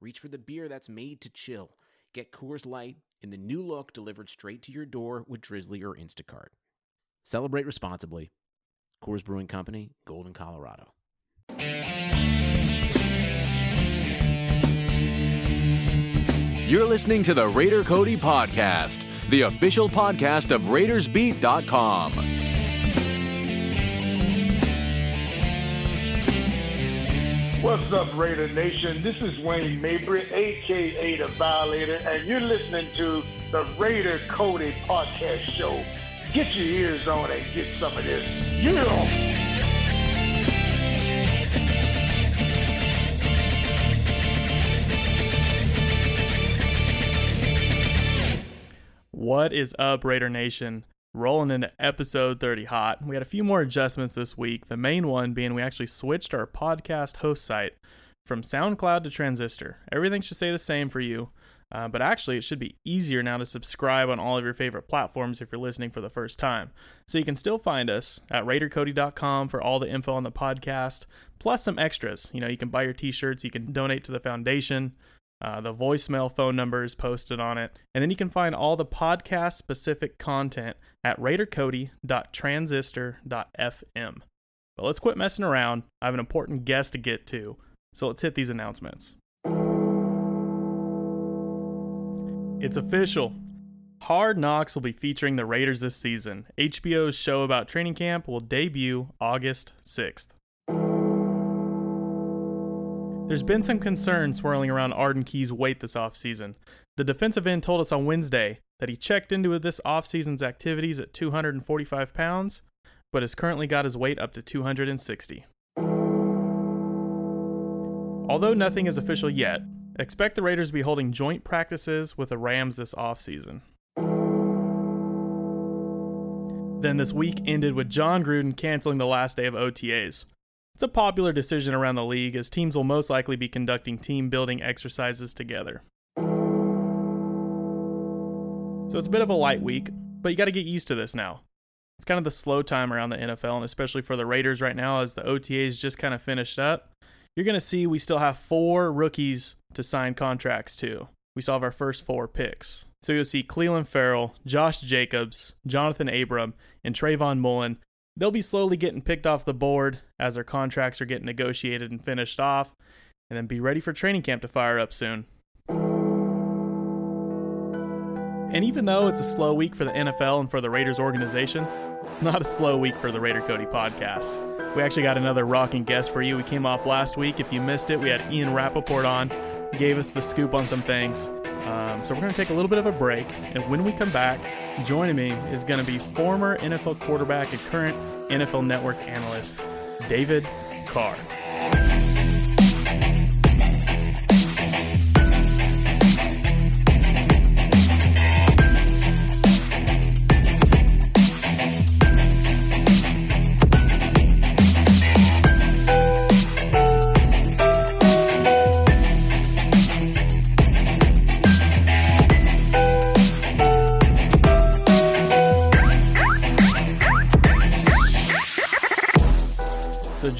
reach for the beer that's made to chill. Get Coors Light in the new look delivered straight to your door with Drizly or Instacart. Celebrate responsibly. Coors Brewing Company, Golden, Colorado. You're listening to the Raider Cody Podcast, the official podcast of RaidersBeat.com. What's up, Raider Nation? This is Wayne Mabry, aka The Violator, and you're listening to the Raider Cody Podcast Show. Get your ears on and get some of this. Yeah! What is up, Raider Nation? Rolling into episode 30 hot. We had a few more adjustments this week. The main one being we actually switched our podcast host site from SoundCloud to Transistor. Everything should stay the same for you, uh, but actually, it should be easier now to subscribe on all of your favorite platforms if you're listening for the first time. So you can still find us at RaiderCody.com for all the info on the podcast, plus some extras. You know, you can buy your t shirts, you can donate to the foundation. Uh, the voicemail phone number is posted on it. And then you can find all the podcast specific content at raidercody.transistor.fm. But let's quit messing around. I have an important guest to get to. So let's hit these announcements. It's official. Hard Knocks will be featuring the Raiders this season. HBO's show about training camp will debut August 6th. There's been some concern swirling around Arden Key's weight this offseason. The defensive end told us on Wednesday that he checked into this offseason's activities at 245 pounds, but has currently got his weight up to 260. Although nothing is official yet, expect the Raiders to be holding joint practices with the Rams this offseason. Then this week ended with Jon Gruden canceling the last day of OTAs. It's a popular decision around the league as teams will most likely be conducting team building exercises together. So it's a bit of a light week, but you got to get used to this now. It's kind of the slow time around the NFL, and especially for the Raiders right now as the OTAs just kind of finished up. You're going to see we still have four rookies to sign contracts to. We still have our first four picks. So you'll see Clelin Ferrell, Josh Jacobs, Jonathan Abram, and Trayvon Mullen they'll be slowly getting picked off the board as their contracts are getting negotiated and finished off, and then be ready for training camp to fire up soon. And even though it's a slow week for the NFL and for the Raiders organization, it's not a slow week for the Raider Cody podcast. We actually got another rocking guest for you. We came off last week. If you missed it, we had Ian Rapoport on, gave us the scoop on some things. Um, so we're going to take a little bit of a break, and when we come back, joining me is going to be former NFL quarterback and current NFL Network analyst David Carr.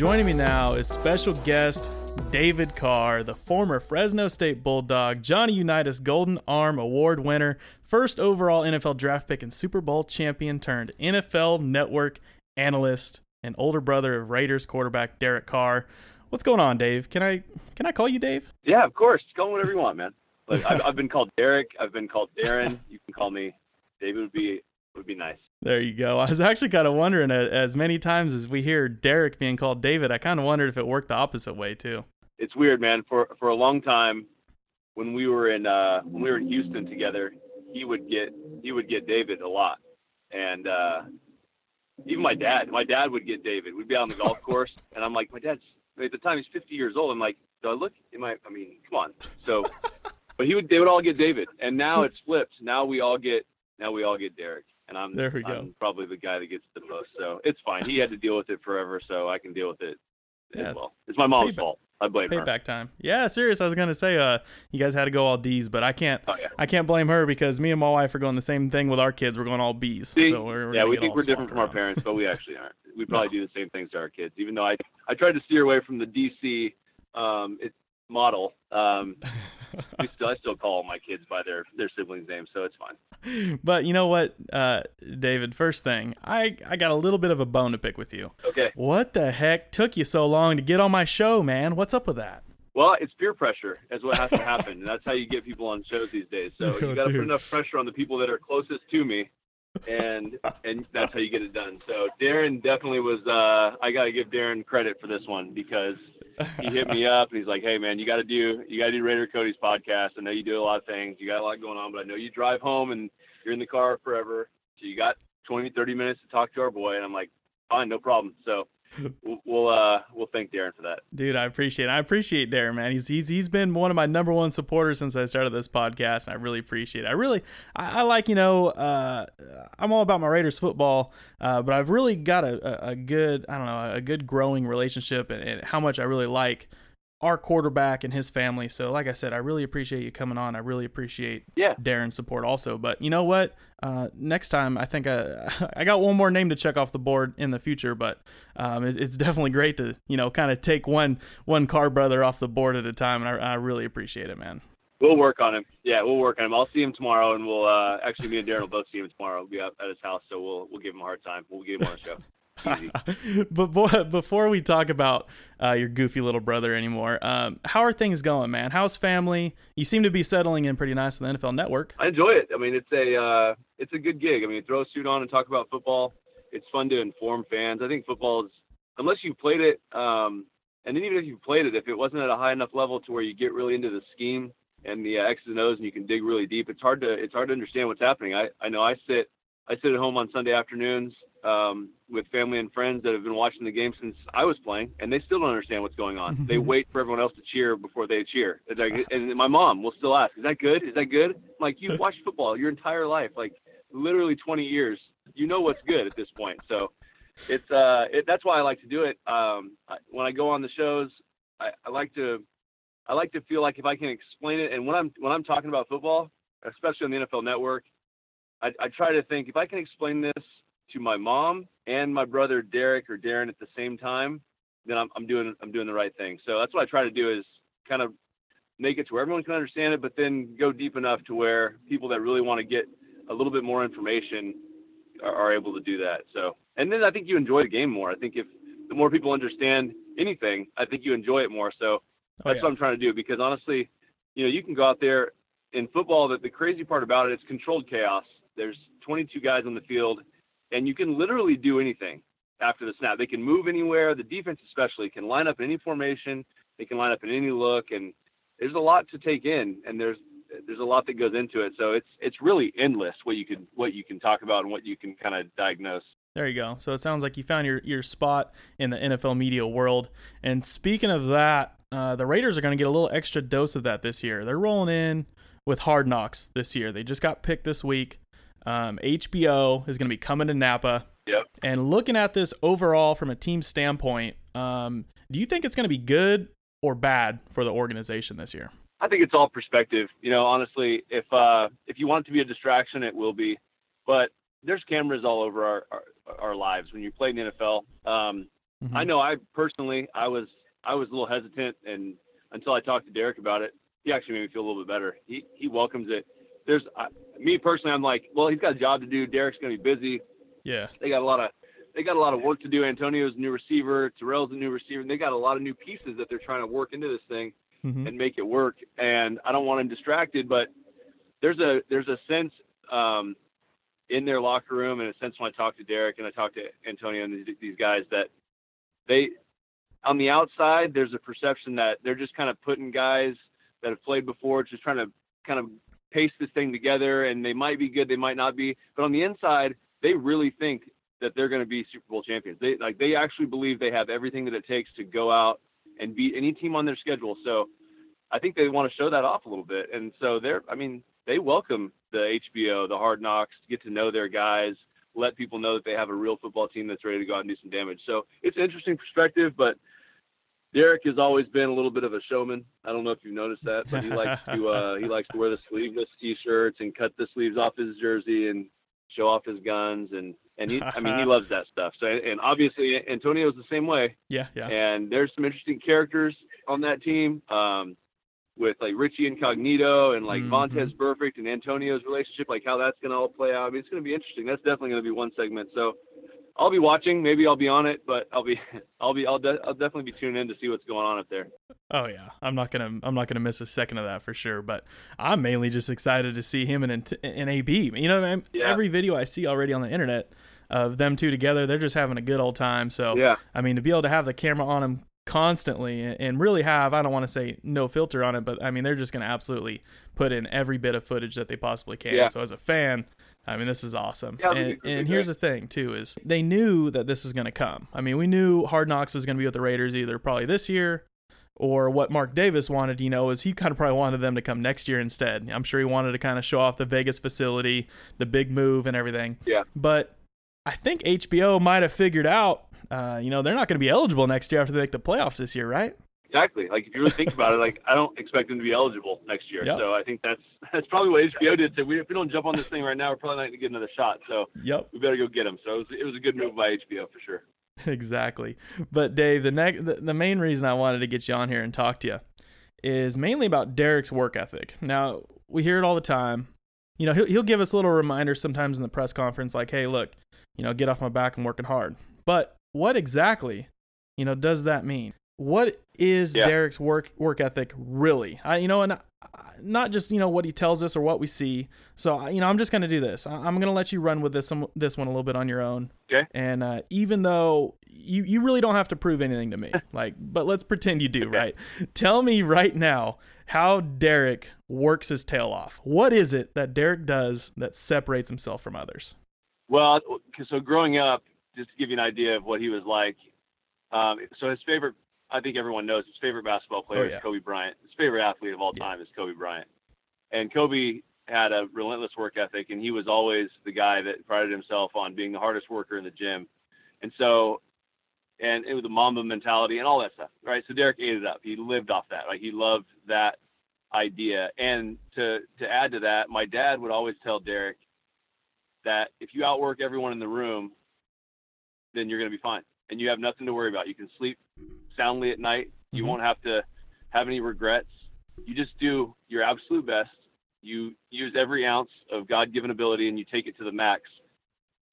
Joining me now is special guest David Carr, the former Fresno State Bulldog, Johnny Unitas Golden Arm Award winner, first overall NFL draft pick and Super Bowl champion turned NFL Network analyst, and older brother of Raiders quarterback Derek Carr. What's going on, Dave? Can I can I call you Dave? Yeah, of course. Call me whatever you want, man. But I've, I've been called Derek. I've been called Darren. You can call me David. Would be would be nice. There you go. I was actually kind of wondering, as many times as we hear Derek being called David, I kind of wondered if it worked the opposite way too. It's weird, man. For for a long time, when we were in uh, when we were in Houston together, he would get he would get David a lot, and uh, even my dad. My dad would get David. We'd be out on the golf course, and I'm like, my dad's at the time he's 50 years old. I'm like, do I look? Am I? I mean, come on. So, but he would. They would all get David, and now it's flipped. Now we all get. Now we all get Derek, and I'm. There we go. I'm probably the guy that gets the most. So it's fine. He had to deal with it forever, so I can deal with it Yeah. as well. It's my mom's Payback. fault. I blame her. Payback time. Yeah, serious. I was gonna say, uh, you guys had to go all D's, but I can't. Oh yeah. I can't blame her because me and my wife are going the same thing with our kids. We're going all B's. See, so we're, we're yeah, we think we're different from our parents, but we actually aren't. We probably do the same things to our kids, even though I I tried to steer away from the DC um, it, model. Um, we still, I still call my kids by their their siblings' names, so it's fine. But you know what, uh, David? First thing, I I got a little bit of a bone to pick with you. Okay. What the heck took you so long to get on my show, man? What's up with that? Well, it's peer pressure. Is what has to happen. and that's how you get people on shows these days. So Oh, you got to put enough pressure on the people that are closest to me, and and that's how you get it done. So Darren definitely was. Uh, I got to give Darren credit for this one because he hit me up and he's like, "Hey man, you got to do you got to do Raider Cody's podcast. I know you do a lot of things. You got a lot going on, but I know you drive home and you're in the car forever. So you got 20, 30 minutes to talk to our boy." And I'm like, "Fine, no problem." So we'll uh, we'll thank Darren for that. Dude, I appreciate it. I appreciate Darren, man. He's he's he's been one of my number one supporters since I started this podcast, and I really appreciate it. I really I, I like you know uh, I'm all about my Raiders football, uh, but I've really got a, a, a good I don't know a good growing relationship and, and how much I really like our quarterback and his family. So, like I said, I really appreciate you coming on. I really appreciate Yeah. Darren's support also. But you know what? Uh, next time, I think I, I got one more name to check off the board in the future. But um, it, it's definitely great to you know kind of take one one Carr brother off the board at a time, and I, I really appreciate it, man. We'll work on him. Yeah, we'll work on him. I'll see him tomorrow, and we'll uh, actually me and Darren will both see him tomorrow. We'll be up at his house, so we'll we'll give him a hard time. We'll get him on the show. But before we talk about uh, your goofy little brother anymore, um, how are things going, man? How's family? You seem to be settling in pretty nice on the NFL Network. I enjoy it. I mean, it's a uh, it's a good gig. I mean, throw a suit on and talk about football. It's fun to inform fans. I think football is, unless you played it, um, and then even if you played it, if it wasn't at a high enough level to where you get really into the scheme and the uh, X's and O's and you can dig really deep, it's hard to it's hard to understand what's happening. I I know I sit I sit at home on Sunday afternoons um, with family and friends that have been watching the game since I was playing, and they still don't understand what's going on. they wait for everyone else to cheer before they cheer. Like, and my mom will still ask, "Is that good? Is that good?" I'm like, you've watched football your entire life, like literally 20 years. You know what's good at this point. So it's uh, it, that's why I like to do it. Um, I, when I go on the shows, I, I like to I like to feel like if I can explain it, and when I'm when I'm talking about football, especially on the NFL Network, I, I try to think if I can explain this to my mom and my brother Derek or Darren at the same time, then I'm, I'm doing I'm doing the right thing. So that's what I try to do is kind of make it to where everyone can understand it, but then go deep enough to where people that really want to get a little bit more information are, are able to do that. So and then I think you enjoy the game more. I think if the more people understand anything, I think you enjoy it more. So Oh, that's yeah. what I'm trying to do because honestly, you know, you can go out there in football. That the crazy part about it's controlled chaos. There's 22 guys on the field, and you can literally do anything after the snap. They can move anywhere. The defense, especially, can line up in any formation. They can line up in any look, and there's a lot to take in, and there's there's a lot that goes into it. So it's it's really endless what you can what you can talk about and what you can kind of diagnose. There you go. So it sounds like you found your, your spot in the NFL media world. And speaking of that, uh, the Raiders are going to get a little extra dose of that this year. They're rolling in with Hard Knocks this year. They just got picked this week. Um, HBO is going to be coming to Napa. Yep. And looking at this overall from a team standpoint, um, do you think it's going to be good or bad for the organization this year? I think it's all perspective. You know, honestly, if uh, if you want it to be a distraction, it will be. But there's cameras all over our our, our lives when you play in the NFL. Um, Mhm. I know I personally, I was I was a little hesitant, and until I talked to Derek about it, he actually made me feel a little bit better. He he welcomes it. There's I, me personally, I'm like, well, he's got a job to do. Derek's gonna be busy. Yeah. They got a lot of they got a lot of work to do. Antonio's a new receiver. Tyrell's a new receiver. And they got a lot of new pieces that they're trying to work into this thing Mhm. and make it work. And I don't want him distracted, but there's a there's a sense um, in their locker room and a sense when I talk to Derek and I talk to Antonio and these, these guys that they on the outside there's a perception that they're just kind of putting guys that have played before, just trying to kind of paste this thing together and they might be good, they might not be. But on the inside, they really think that they're going to be Super Bowl champions. They like they actually believe they have everything that it takes to go out and beat any team on their schedule. So I think they want to show that off a little bit. And so they're, I mean, they welcome the HBO, the Hard Knocks, get to know their guys, let people know that they have a real football team that's ready to go out and do some damage. So it's an interesting perspective, but Derek has always been a little bit of a showman. I don't know if you've noticed that, but he likes to uh, he likes to wear the sleeveless T-shirts and cut the sleeves off his jersey and show off his guns and and he I mean he loves that stuff. So and obviously Antonio's the same way. Yeah, yeah. And there's some interesting characters on that team. Um, with like Richie Incognito and like Mhm. Vontaze Burfict and Antonio's relationship, like how that's gonna all play out. I mean, it's gonna be interesting. That's definitely gonna be one segment. So I'll be watching. Maybe I'll be on it, but I'll be, I'll be, I'll, de- I'll definitely be tuning in to see what's going on up there. Oh yeah, I'm not gonna I'm not gonna miss a second of that for sure. But I'm mainly just excited to see him and and AB. You know, I mean, Yeah. every video I see already on the internet of them two together, they're just having a good old time. So Yeah. I mean, to be able to have the camera on them constantly and- and really have I don't want to say no filter on it, but I mean they're just gonna absolutely put in every bit of footage that they possibly can. Yeah. So as a fan. I mean, this is awesome. Yeah, and and here's the thing too is they knew that this was going to come. I mean, we knew Hard Knocks was going to be with the Raiders either probably this year or what Mark Davis wanted, you know, is he kind of probably wanted them to come next year instead. I'm sure he wanted to kind of show off the Vegas facility, the big move and everything. Yeah. But I think HBO might have figured out, uh, you know, they're not going to be eligible next year after they make the playoffs this year, right? Exactly. Like if you really think about it, like I don't expect them to be eligible next year. Yep. So I think that's that's probably what HBO did. So we, if we don't jump on this thing right now, we're probably not going to get another shot. So Yep. we better go get them. So it was, it was a good move by HBO for sure. exactly. But Dave, the next the, the main reason I wanted to get you on here and talk to you is mainly about Derek's work ethic. Now, we hear it all the time. You know, he'll he'll give us little reminders sometimes in the press conference like, "Hey, look, you know, get off my back, I'm working hard." But what exactly, you know, does that mean? What is Yeah. Derek's work work ethic really? I, you know, and I, not just you know what he tells us or what we see. So I- you know, I'm just gonna do this. I- I'm gonna let you run with this some, this one a little bit on your own. Okay. And uh, even though you you really don't have to prove anything to me, like, but let's pretend you do, right? Tell me right now how Derek works his tail off. What is it that Derek does that separates himself from others? Well, so growing up, just to give you an idea of what he was like. Um, so his favorite, I think everyone knows his favorite basketball player Oh, yeah. is Kobe Bryant. His favorite athlete of all Yeah. time is Kobe Bryant. And Kobe had a relentless work ethic, and he was always the guy that prided himself on being the hardest worker in the gym. And so, and it was the Mamba mentality and all that stuff, right? So Derek ate it up. He lived off that. Like he loved that idea. And to to add to that, my dad would always tell Derek that if you outwork everyone in the room, then you're going to be fine, and you have nothing to worry about. You can sleep soundly at night. You Mhm. won't have to have any regrets. You just do your absolute best. You use every ounce of God-given ability, and you take it to the max.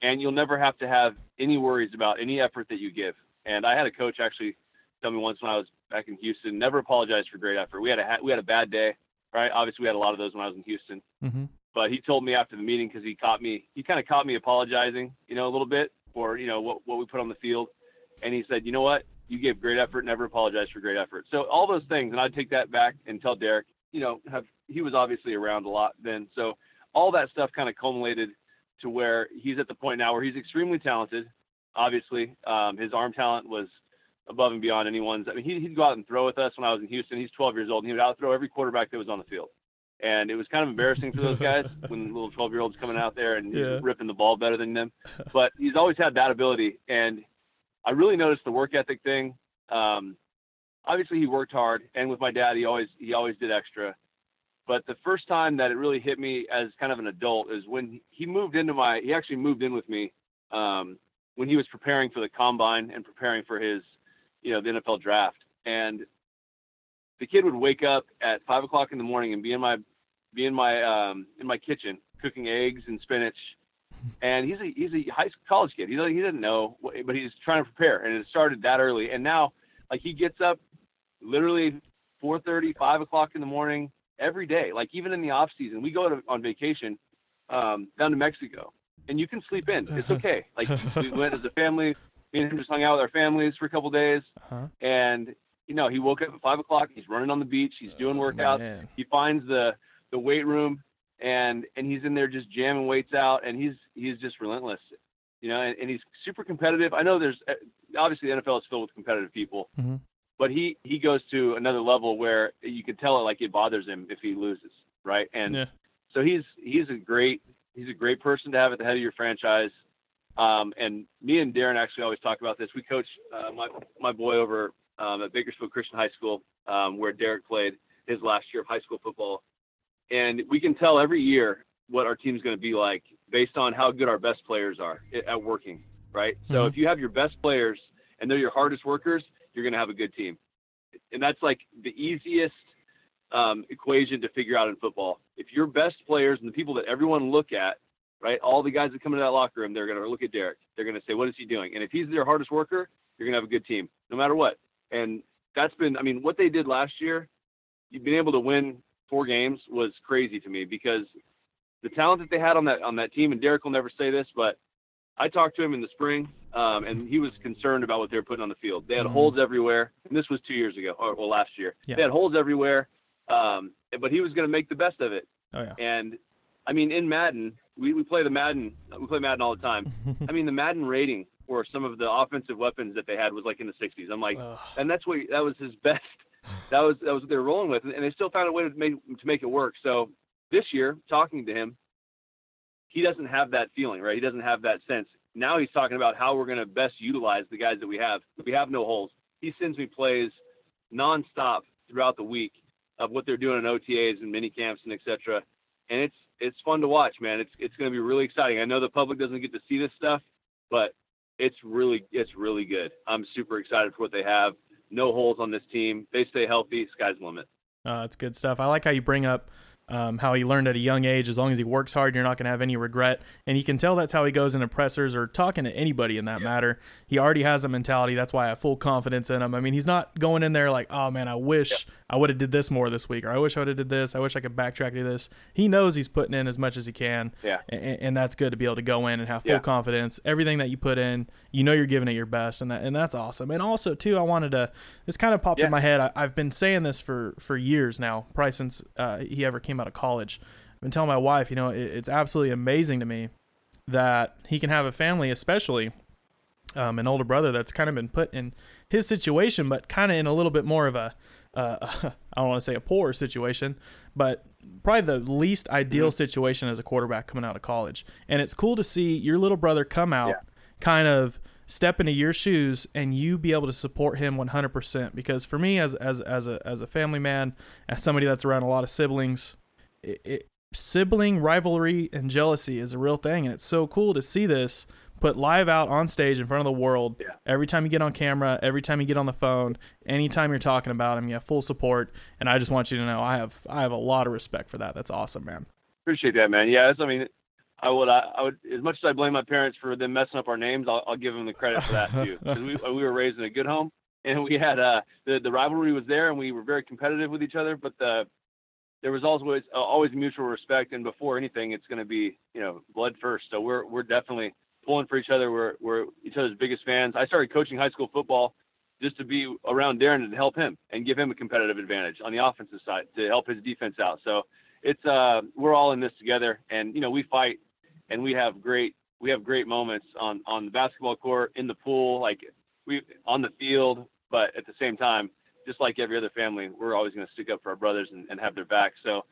And you'll never have to have any worries about any effort that you give. And I had a coach actually tell me once when I was back in Houston, never apologize for great effort. We had a we had a bad day, right? Obviously, we had a lot of those when I was in Houston Mm-hmm. but he told me after the meeting because he caught me he kind of caught me apologizing you know a little bit for you know what, what we put on the field and he said you know what? You gave great effort. Never apologize for great effort. So all those things and i'd take that back and tell derek you know have he was obviously around a lot then. So all that stuff kind of culminated to where he's at the point now where he's extremely talented. Obviously um, his arm talent was above and beyond anyone's. I mean he, he'd go out and throw with us when i was in houston. He's 12 years old and he would out throw every quarterback that was on the field. And it was kind of embarrassing for those guys when little 12 year olds coming out there and Yeah. ripping the ball better than them. But he's always had that ability, and I really noticed the work ethic thing. Um, obviously, he worked hard, and with my dad, he always he always did extra. But the first time that it really hit me as kind of an adult is when he moved into my. He actually moved in with me um, when he was preparing for the combine and preparing for his, you know, the NFL draft. And the kid would wake up at five o'clock in the morning and be in my be in my um, in my kitchen cooking eggs and spinach. And he's a he's a high school college kid. He doesn't he doesn't know, what- but he's trying to prepare. And it started that early. And now, like he gets up literally 4:30, 5 o'clock in the morning every day. Like even in the off season, we go to, on vacation um, down to Mexico, and you can sleep in. It's okay. Like we went as a family. Me and him just hung out with our families for a couple days, Uh-huh. and you know he woke up at five o'clock. He's running on the beach. He's doing workouts Man. he finds the the weight room and and he's in there just jamming weights out and he's he's just relentless you know and, and he's super competitive i know there's uh, obviously the nfl is filled with competitive people Mhm. but he he goes to another level where you can tell it like it bothers him if he loses, right? And Yeah. so he's he's a great he's a great person to have at the head of your franchise. Um, and me and Darren actually always talk about this. We coach uh, my my boy over um, at Bakersfield Christian High School, um, where Derek played his last year of high school football, and we can tell every year what our team's going to be like based on how good our best players are at- working, right? So Mhm. if you have your best players and they're your hardest workers, you're going to have a good team, and that's like the easiest um, equation to figure out in football. If your best players and the people that everyone look at, right, all the guys that come into that locker room, they're going to look at Derek. They're going to say, "What is he doing?" And if he's their hardest worker, you're going to have a good team, no matter what. And that's been, I mean, what they did last year, you've been able to win four games was crazy to me because the talent that they had on that on that team, and Derek will never say this, but I talked to him in the spring, um, and he was concerned about what they were putting on the field. They had Mhm. holes everywhere, and this was two years ago, or well, last year. Yeah. They had holes everywhere, um, but he was going to make the best of it. Oh yeah. And I mean, in Madden, we, we play the Madden, we play Madden all the time. I mean, the Madden rating for some of the offensive weapons that they had was like in the 60s. I'm like, Ugh. and that's what that was his best. That was that was what they were rolling with, and they still found a way to make to make it work. So this year, talking to him, he doesn't have that feeling, right? He doesn't have that sense. Now he's talking about how we're going to best utilize the guys that we have. We have no holes. He sends me plays nonstop throughout the week of what they're doing in OTAs and mini camps and etc. And it's it's fun to watch, man. It's it's going to be really exciting. I know the public doesn't get to see this stuff, but it's really it's really good. I'm super excited for what they have. No holes on this team. They stay healthy. Sky's the limit. Uh, it's good stuff. I like how you bring up um, how he learned at a young age. As long as he works hard, you're not going to have any regret. And you can tell that's how he goes into pressers or talking to anybody in that matter. He already has a mentality. That's why I have full confidence in him. I mean, he's not going in there like, oh man, I wish I would have did this more this week, or I wish I would have did this. I wish I could backtrack to this. He knows he's putting in as much as he can. Yeah. And, and that's good to be able to go in and have full Yeah. confidence. Everything that you put in, you know you're giving it your best, and that and that's awesome. And also too, I wanted to. This kind of popped Yeah. in my head. I, I've been saying this for for years now, probably since uh, he ever came out of college. I've been telling my wife, you know, it, it's absolutely amazing to me that he can have a family, especially um, an older brother that's kind of been put in his situation, but kind of in a little bit more of a, uh, I don't want to say a poor situation, but probably the least ideal situation as a quarterback coming out of college. And it's cool to see your little brother come out, Yeah. kind of step into your shoes, and you be able to support him 100%. Because for me, as as as a as a family man, as somebody that's around a lot of siblings, it, it, sibling rivalry and jealousy is a real thing, and it's so cool to see this put live out on stage in front of the world. Yeah. Every time you get on camera, every time you get on the phone, anytime you're talking about him, you have full support. And I just want you to know I have I have a lot of respect for that. That's awesome, man. Appreciate that, man. Yeah, that's, I mean, I would, I, I would, as much as I blame my parents for them messing up our names, I'll, I'll give them the credit for that too. Because we, we were raised in a good home, and we had uh, the the rivalry was there, and we were very competitive with each other. But the there was always uh, always mutual respect, and before anything, it's going to be you know blood first. So we're we're definitely pulling for each other. We're we're each other's biggest fans. I started coaching high school football just to be around Darren and help him and give him a competitive advantage on the offensive side to help his defense out. So it's uh we're all in this together, and you know we fight and we have great we have great moments on on the basketball court, in the pool, like we on the field. But at the same time, just like every other family, we're always going to stick up for our brothers and, and have their back. So,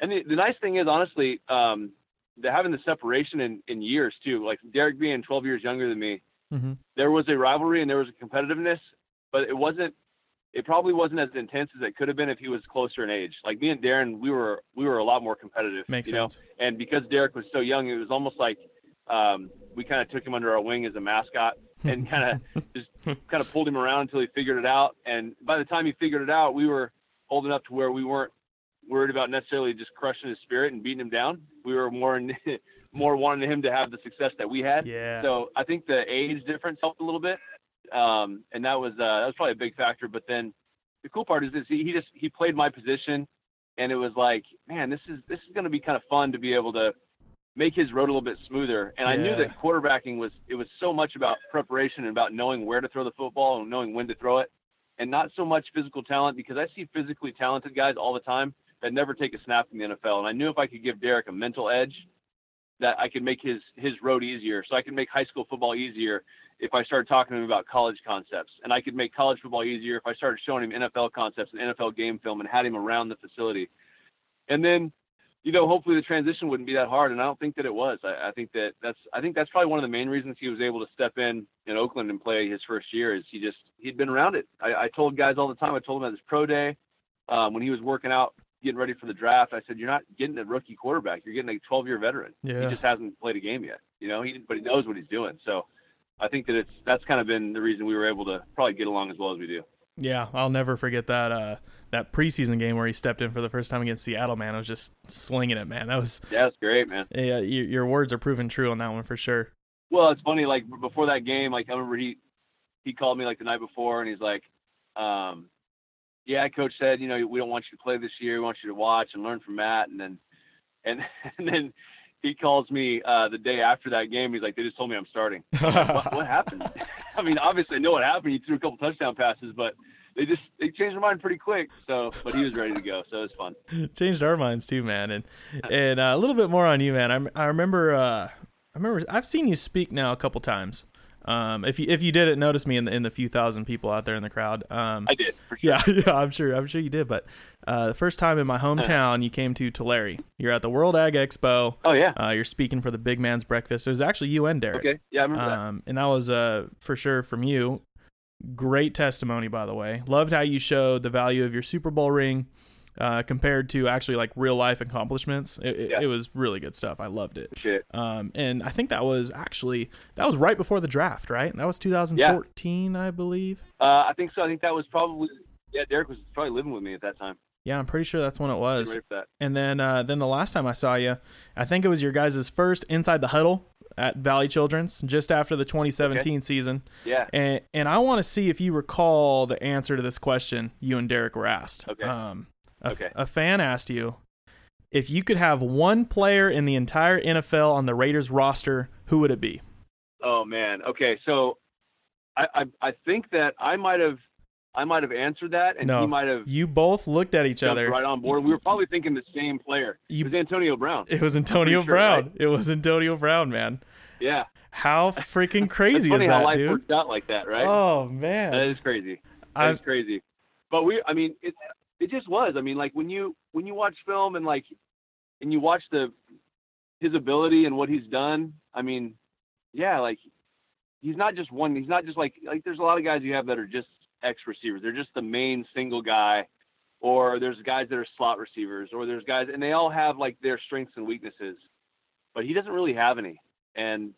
and the, the nice thing is, honestly, um, the having the separation in, in years too. Like Derek being 12 years younger than me, Mm-hmm. there was a rivalry and there was a competitiveness, but it wasn't. It probably wasn't as intense as it could have been if he was closer in age. Like me and Darren, we were we were a lot more competitive. Makes you know? sense. and because Derek was so young, it was almost like um, we kind of took him under our wing as a mascot and kind of just kind of pulled him around until he figured it out. And by the time he figured it out, we were old enough to where we weren't worried about necessarily just crushing his spirit and beating him down. We were more more wanting him to have the success that we had. Yeah. So I think the age difference helped a little bit, um, and that was uh, that was probably a big factor. But then the cool part is this: he, he just he played my position, and it was like, man, this is this is going to be kind of fun to be able to make his road a little bit smoother. And I knew that quarterbacking was it was so much about preparation and about knowing where to throw the football and knowing when to throw it, and not so much physical talent because I see physically talented guys all the time that never take a snap in the NFL. And I knew if I could give Derek a mental edge, that I could make his his road easier. So I could make high school football easier if I started talking to him about college concepts, and I could make college football easier if I started showing him NFL concepts and NFL game film and had him around the facility. And then, you know, hopefully the transition wouldn't be that hard. And I don't think that it was. I, I think that that's I think that's probably one of the main reasons he was able to step in in Oakland and play his first year is he just he'd been around it. I, I told guys all the time. I told him at his pro day um, when he was working out getting ready for the draft. I said, "You're not getting a rookie quarterback. You're getting a 12 year veteran. Yeah. He just hasn't played a game yet. You know, he but he knows what he's doing. So I think that it's that's kind of been the reason we were able to probably get along as well as we do. Yeah, I'll never forget that uh, that preseason game where he stepped in for the first time against Seattle. Man, I was just slinging it, man. That was Yeah, it's great, man. yeah. Your, your words are proven true on that one for sure. Well, it's funny. Like before that game, like I remember he he called me like the night before, and he's like, um, "Yeah, coach said, you know, we don't want you to play this year. We want you to watch and learn from Matt." And then and and then he calls me uh, the day after that game. He's like, "They just told me I'm starting." what, what happened? I mean, obviously I know what happened. He threw a couple touchdown passes, but they just they changed their mind pretty quick. So, but he was ready to go, so it was fun. Changed our minds too, man. And and uh, a little bit more on you, man. I, I remember uh, I remember I've seen you speak now a couple times. Um, if you if you didn't notice me in the in the few thousand people out there in the crowd, um, I did sure. yeah, yeah, I'm sure, I'm sure you did. But uh, the first time in my hometown, you came to Tulare. You're at the World Ag Expo. Oh yeah. Uh, you're speaking for the Big Man's Breakfast. It was actually you and Derek. Okay. Yeah, I remember that. Um, and that was uh for sure from you. Great testimony, by the way. Loved how you showed the value of your Super Bowl ring uh, compared to actually like real life accomplishments. It, it, Yeah. it was really good stuff. I loved it. Shit. Um, and I think that was actually that was right before the draft, right? That was 2014, I believe. Uh, I think so. I think that was probably yeah. Derek was probably living with me at that time. Yeah, I'm pretty sure that's when it was. ready for that. And then uh, then the last time I saw you, I think it was your guys' first inside the huddle at Valley Children's just after the 2017 season. Yeah. And and I want to see if you recall the answer to this question you and Derek were asked. Okay. Um, a, Okay. a fan asked you if you could have one player in the entire NFL on the Raiders roster, who would it be? Oh man. Okay. So I I, I think that I might have I might have answered that, and No. he might have You both looked at each other. right on board. We were probably thinking the same player. You- it was Antonio Brown. It was Antonio sure, Brown. right? It was Antonio Brown, man. Yeah. How freaking crazy funny is how that, life dude? worked out like that, right? Oh man. is crazy. That I is crazy. But we, I mean, it it just was. I mean, like when you when you watch film and like and you watch the his ability and what he's done. I mean, yeah, like he's not just one. He's not just like like there's a lot of guys you have that are just X receivers. They're just the main single guy, or there's guys that are slot receivers, or there's guys and they all have like their strengths and weaknesses. But he doesn't really have any, and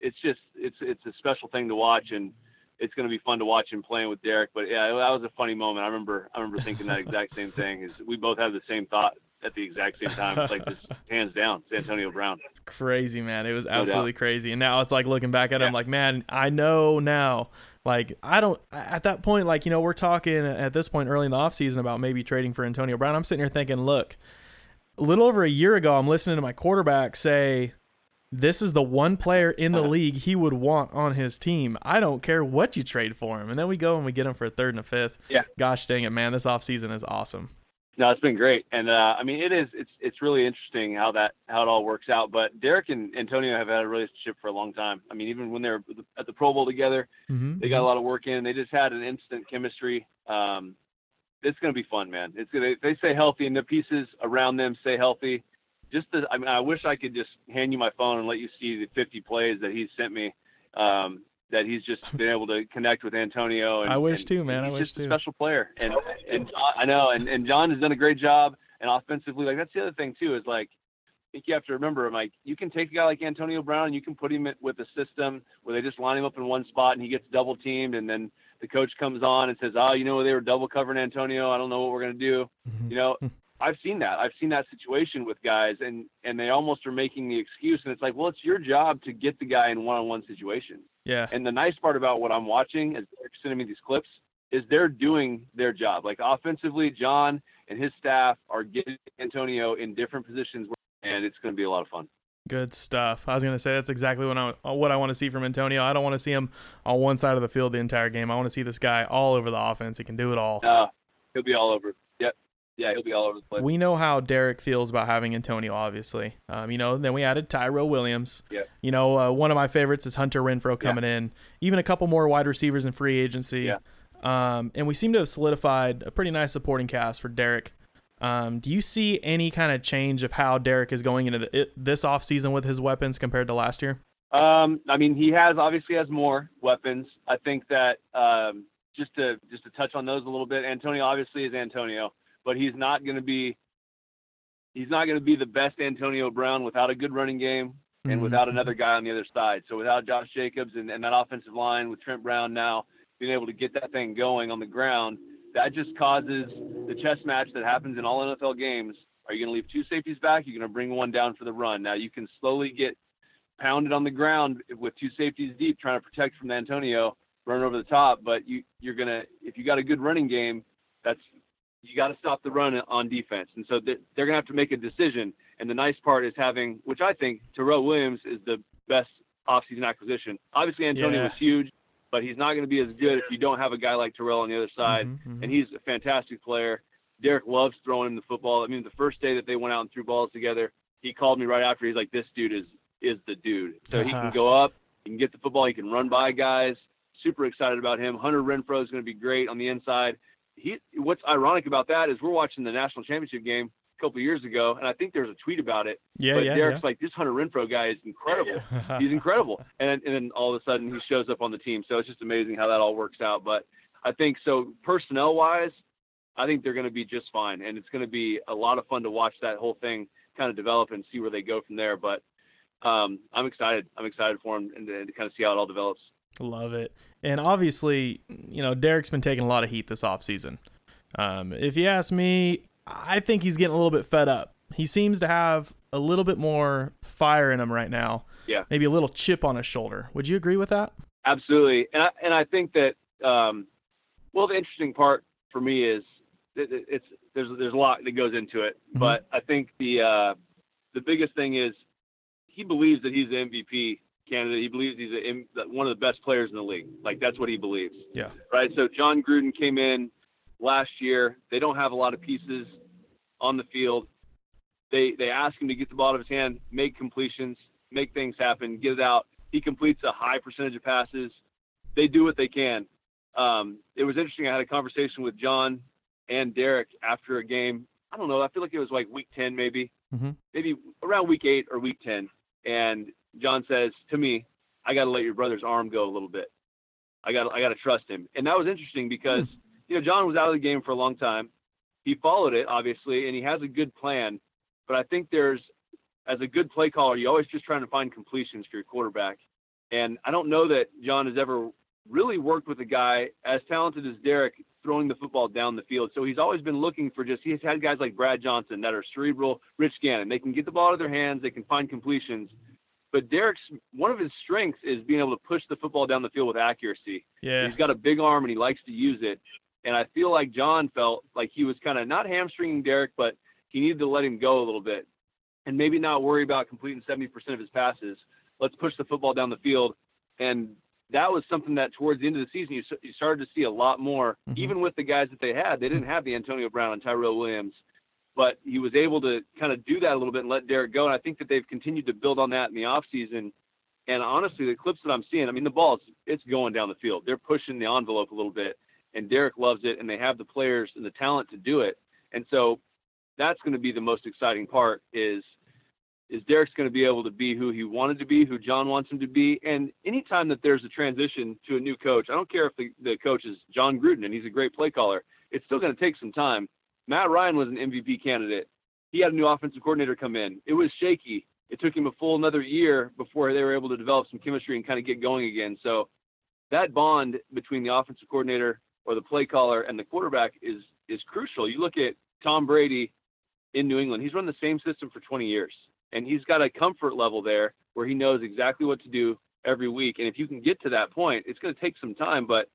it's just it's it's a special thing to watch and it's going to be fun to watch him playing with Derek. But yeah, that was a funny moment. I remember I remember thinking that exact same thing. Is we both have the same thought at the exact same time. It's like just hands down, it's Antonio Brown. crazy, man. It was absolutely crazy. And now it's like looking back at it, I'm like, man, I know now. Like I don't at that point, like, you know, we're talking at this point early in the offseason about maybe trading for Antonio Brown. I'm sitting here thinking, look, a little over a year ago, I'm listening to my quarterback say, This is the one player in the league he would want on his team. I don't care what you trade for him. And then we go and we get him for a third and a fifth. Yeah. Gosh dang it, man. This offseason is awesome. No, it's been great, and uh, I mean it is. It's it's really interesting how that how it all works out. But Derek and Antonio have had a relationship for a long time. I mean, even when they were at the Pro Bowl together, Mm-hmm. they got a lot of work in. They just had an instant chemistry. Um, it's going to be fun, man. It's gonna, they stay healthy and the pieces around them stay healthy. Just the, I mean, I wish I could just hand you my phone and let you see the 50 plays that he's sent me. Um, that he's just been able to connect with Antonio. And, I wish and- too, man. I wish just too. A special player, and and Jon, I know, and, and Jon has done a great job. And offensively, like that's the other thing too is like I think you have to remember, like you can take a guy like Antonio Brown and you can put him with a system where they just line him up in one spot and he gets double teamed, and then the coach comes on and says, "Oh, you know they were double covering Antonio. I don't know what we're gonna do." Mm-hmm. You know, I've seen that. I've seen that situation with guys, and and they almost are making the excuse, and it's like, well, it's your job to get the guy in one-on-one situations. Yeah. And the nice part about what I'm watching is they're sending me these clips is they're doing their job. Like offensively, Jon and his staff are getting Antonio in different positions, and it's going to be a lot of fun. Good stuff. I was gonna say that's exactly what I what I want to see from Antonio. I don't want to see him on one side of the field the entire game. I want to see this guy all over the offense. He can do it all. Uh, he'll be all over. Yeah, he'll be all over the place. We know how Derek feels about having Antonio, obviously. Um, you know, then we added Tyrell Williams. Yeah. You know, uh, one of my favorites is Hunter Renfrow coming in. Even a couple more wide receivers in free agency. Yeah. Um, and we seem to have solidified a pretty nice supporting cast for Derek. Um, do you see any kind of change of how Derek is going into the, it, this offseason with his weapons compared to last year? Um, I mean, he has obviously has more weapons. I think that um, just to just to touch on those a little bit, Antonio obviously is Antonio, but he's not going to be he's not going to be the best Antonio Brown without a good running game and Mhm. without another guy on the other side. So without Josh Jacobs and, and that offensive line with Trent Brown now being able to get that thing going on the ground, that just causes the chess match that happens in all NFL games. Are you going to leave two safeties back? You're going to bring one down for the run. Now you can slowly get pounded on the ground with two safeties deep, trying to protect from Antonio, run over the top. But you you're gonna if you got a good running game, that's you got to stop the run on defense. And so they're, they're gonna have to make a decision. And the nice part is having, which I think Tyrell Williams is the best offseason acquisition. Obviously Antonio Yeah. was huge, but he's not going to be as good if you don't have a guy like Tyrell on the other side. Mhm, mhm. And he's a fantastic player. Derek loves throwing him the football. I mean, the first day that they went out and threw balls together, he called me right after. He's like, "This dude is is the dude." So he Uh-huh. can go up, he can get the football, he can run by guys. Super excited about him. Hunter Renfrow is going to be great on the inside. He, what's ironic about that is we're watching the national championship game a couple of years ago, and I think there was a tweet about it. yeah, but yeah, Derek's like, "This Hunter Renfrow guy is incredible." he's incredible. And and then all of a sudden he shows up on the team. So it's just amazing how that all works out. But I think so personnel wise, I think they're going to be just fine, and it's going to be a lot of fun to watch that whole thing kind of develop and see where they go from there. But um, I'm excited. I'm excited for them and to, to kind of see how it all develops. Love it. And obviously, you know, Derek's been taking a lot of heat this offseason. Um, if you ask me, I think he's getting a little bit fed up. He seems to have a little bit more fire in him right now. Yeah. Maybe a little chip on his shoulder. Would you agree with that? Absolutely, and I, and I think that um, well, the interesting part for me is it, it- it's there's there's a lot that goes into it, Mhm. but I think the uh, the biggest thing is he believes that he's the MVP He believes he's a, one of the best players in the league. Like that's what he believes. Yeah. Right. So Jon Gruden came in last year. They don't have a lot of pieces on the field. They they ask him to get the ball out of his hand, make completions, make things happen, get it out. He completes a high percentage of passes. They do what they can. Um, it was interesting. I had a conversation with Jon and Derek after a game. I don't know. I feel like it was like week 10, maybe, Mhm. maybe around week eight or week 10. And Jon says to me, I got to let your brother's arm go a little bit. I got, I got to trust him. And that was interesting because, hmm. you know, Jon was out of the game for a long time. He followed it, obviously, and he has a good plan. But I think there's, as a good play caller, you're always just trying to find completions for your quarterback. And I don't know that Jon has ever really worked with a guy as talented as Derek throwing the football down the field. So he's always been looking for just, he's had guys like Brad Johnson that are cerebral, Rich Gannon. They can get the ball out of their hands, they can find completions. But Derek's, one of his strengths is being able to push the football down the field with accuracy. Yeah. He's got a big arm and he likes to use it. And I feel like Jon felt like he was kind of not hamstringing Derek, but he needed to let him go a little bit and maybe not worry about completing 70% of his passes. Let's push the football down the field. And that was something that towards the end of the season, you, you started to see a lot more, Mhm. even with the guys that they had. They didn't have the Antonio Brown and Tyrell Williams, but he was able to kind of do that a little bit and let Derek go. And I think that they've continued to build on that in the offseason. And honestly, the clips that I'm seeing, I mean, the ball's it's going down the field. They're pushing the envelope a little bit, and Derek loves it, and they have the players and the talent to do it. And so that's going to be the most exciting part is is Derek's going to be able to be who he wanted to be, who Jon wants him to be. And anytime that there's a transition to a new coach, I don't care if the, the coach is Jon Gruden and he's a great play caller, it's still going to take some time. Matt Ryan was an MVP candidate. He had a new offensive coordinator come in. It was shaky. It took him a full another year before they were able to develop some chemistry and kind of get going again. So that bond between the offensive coordinator or the play caller and the quarterback is is crucial. You look at Tom Brady in New England. He's run the same system for 20 years, and he's got a comfort level there where he knows exactly what to do every week. And if you can get to that point, it's going to take some time, but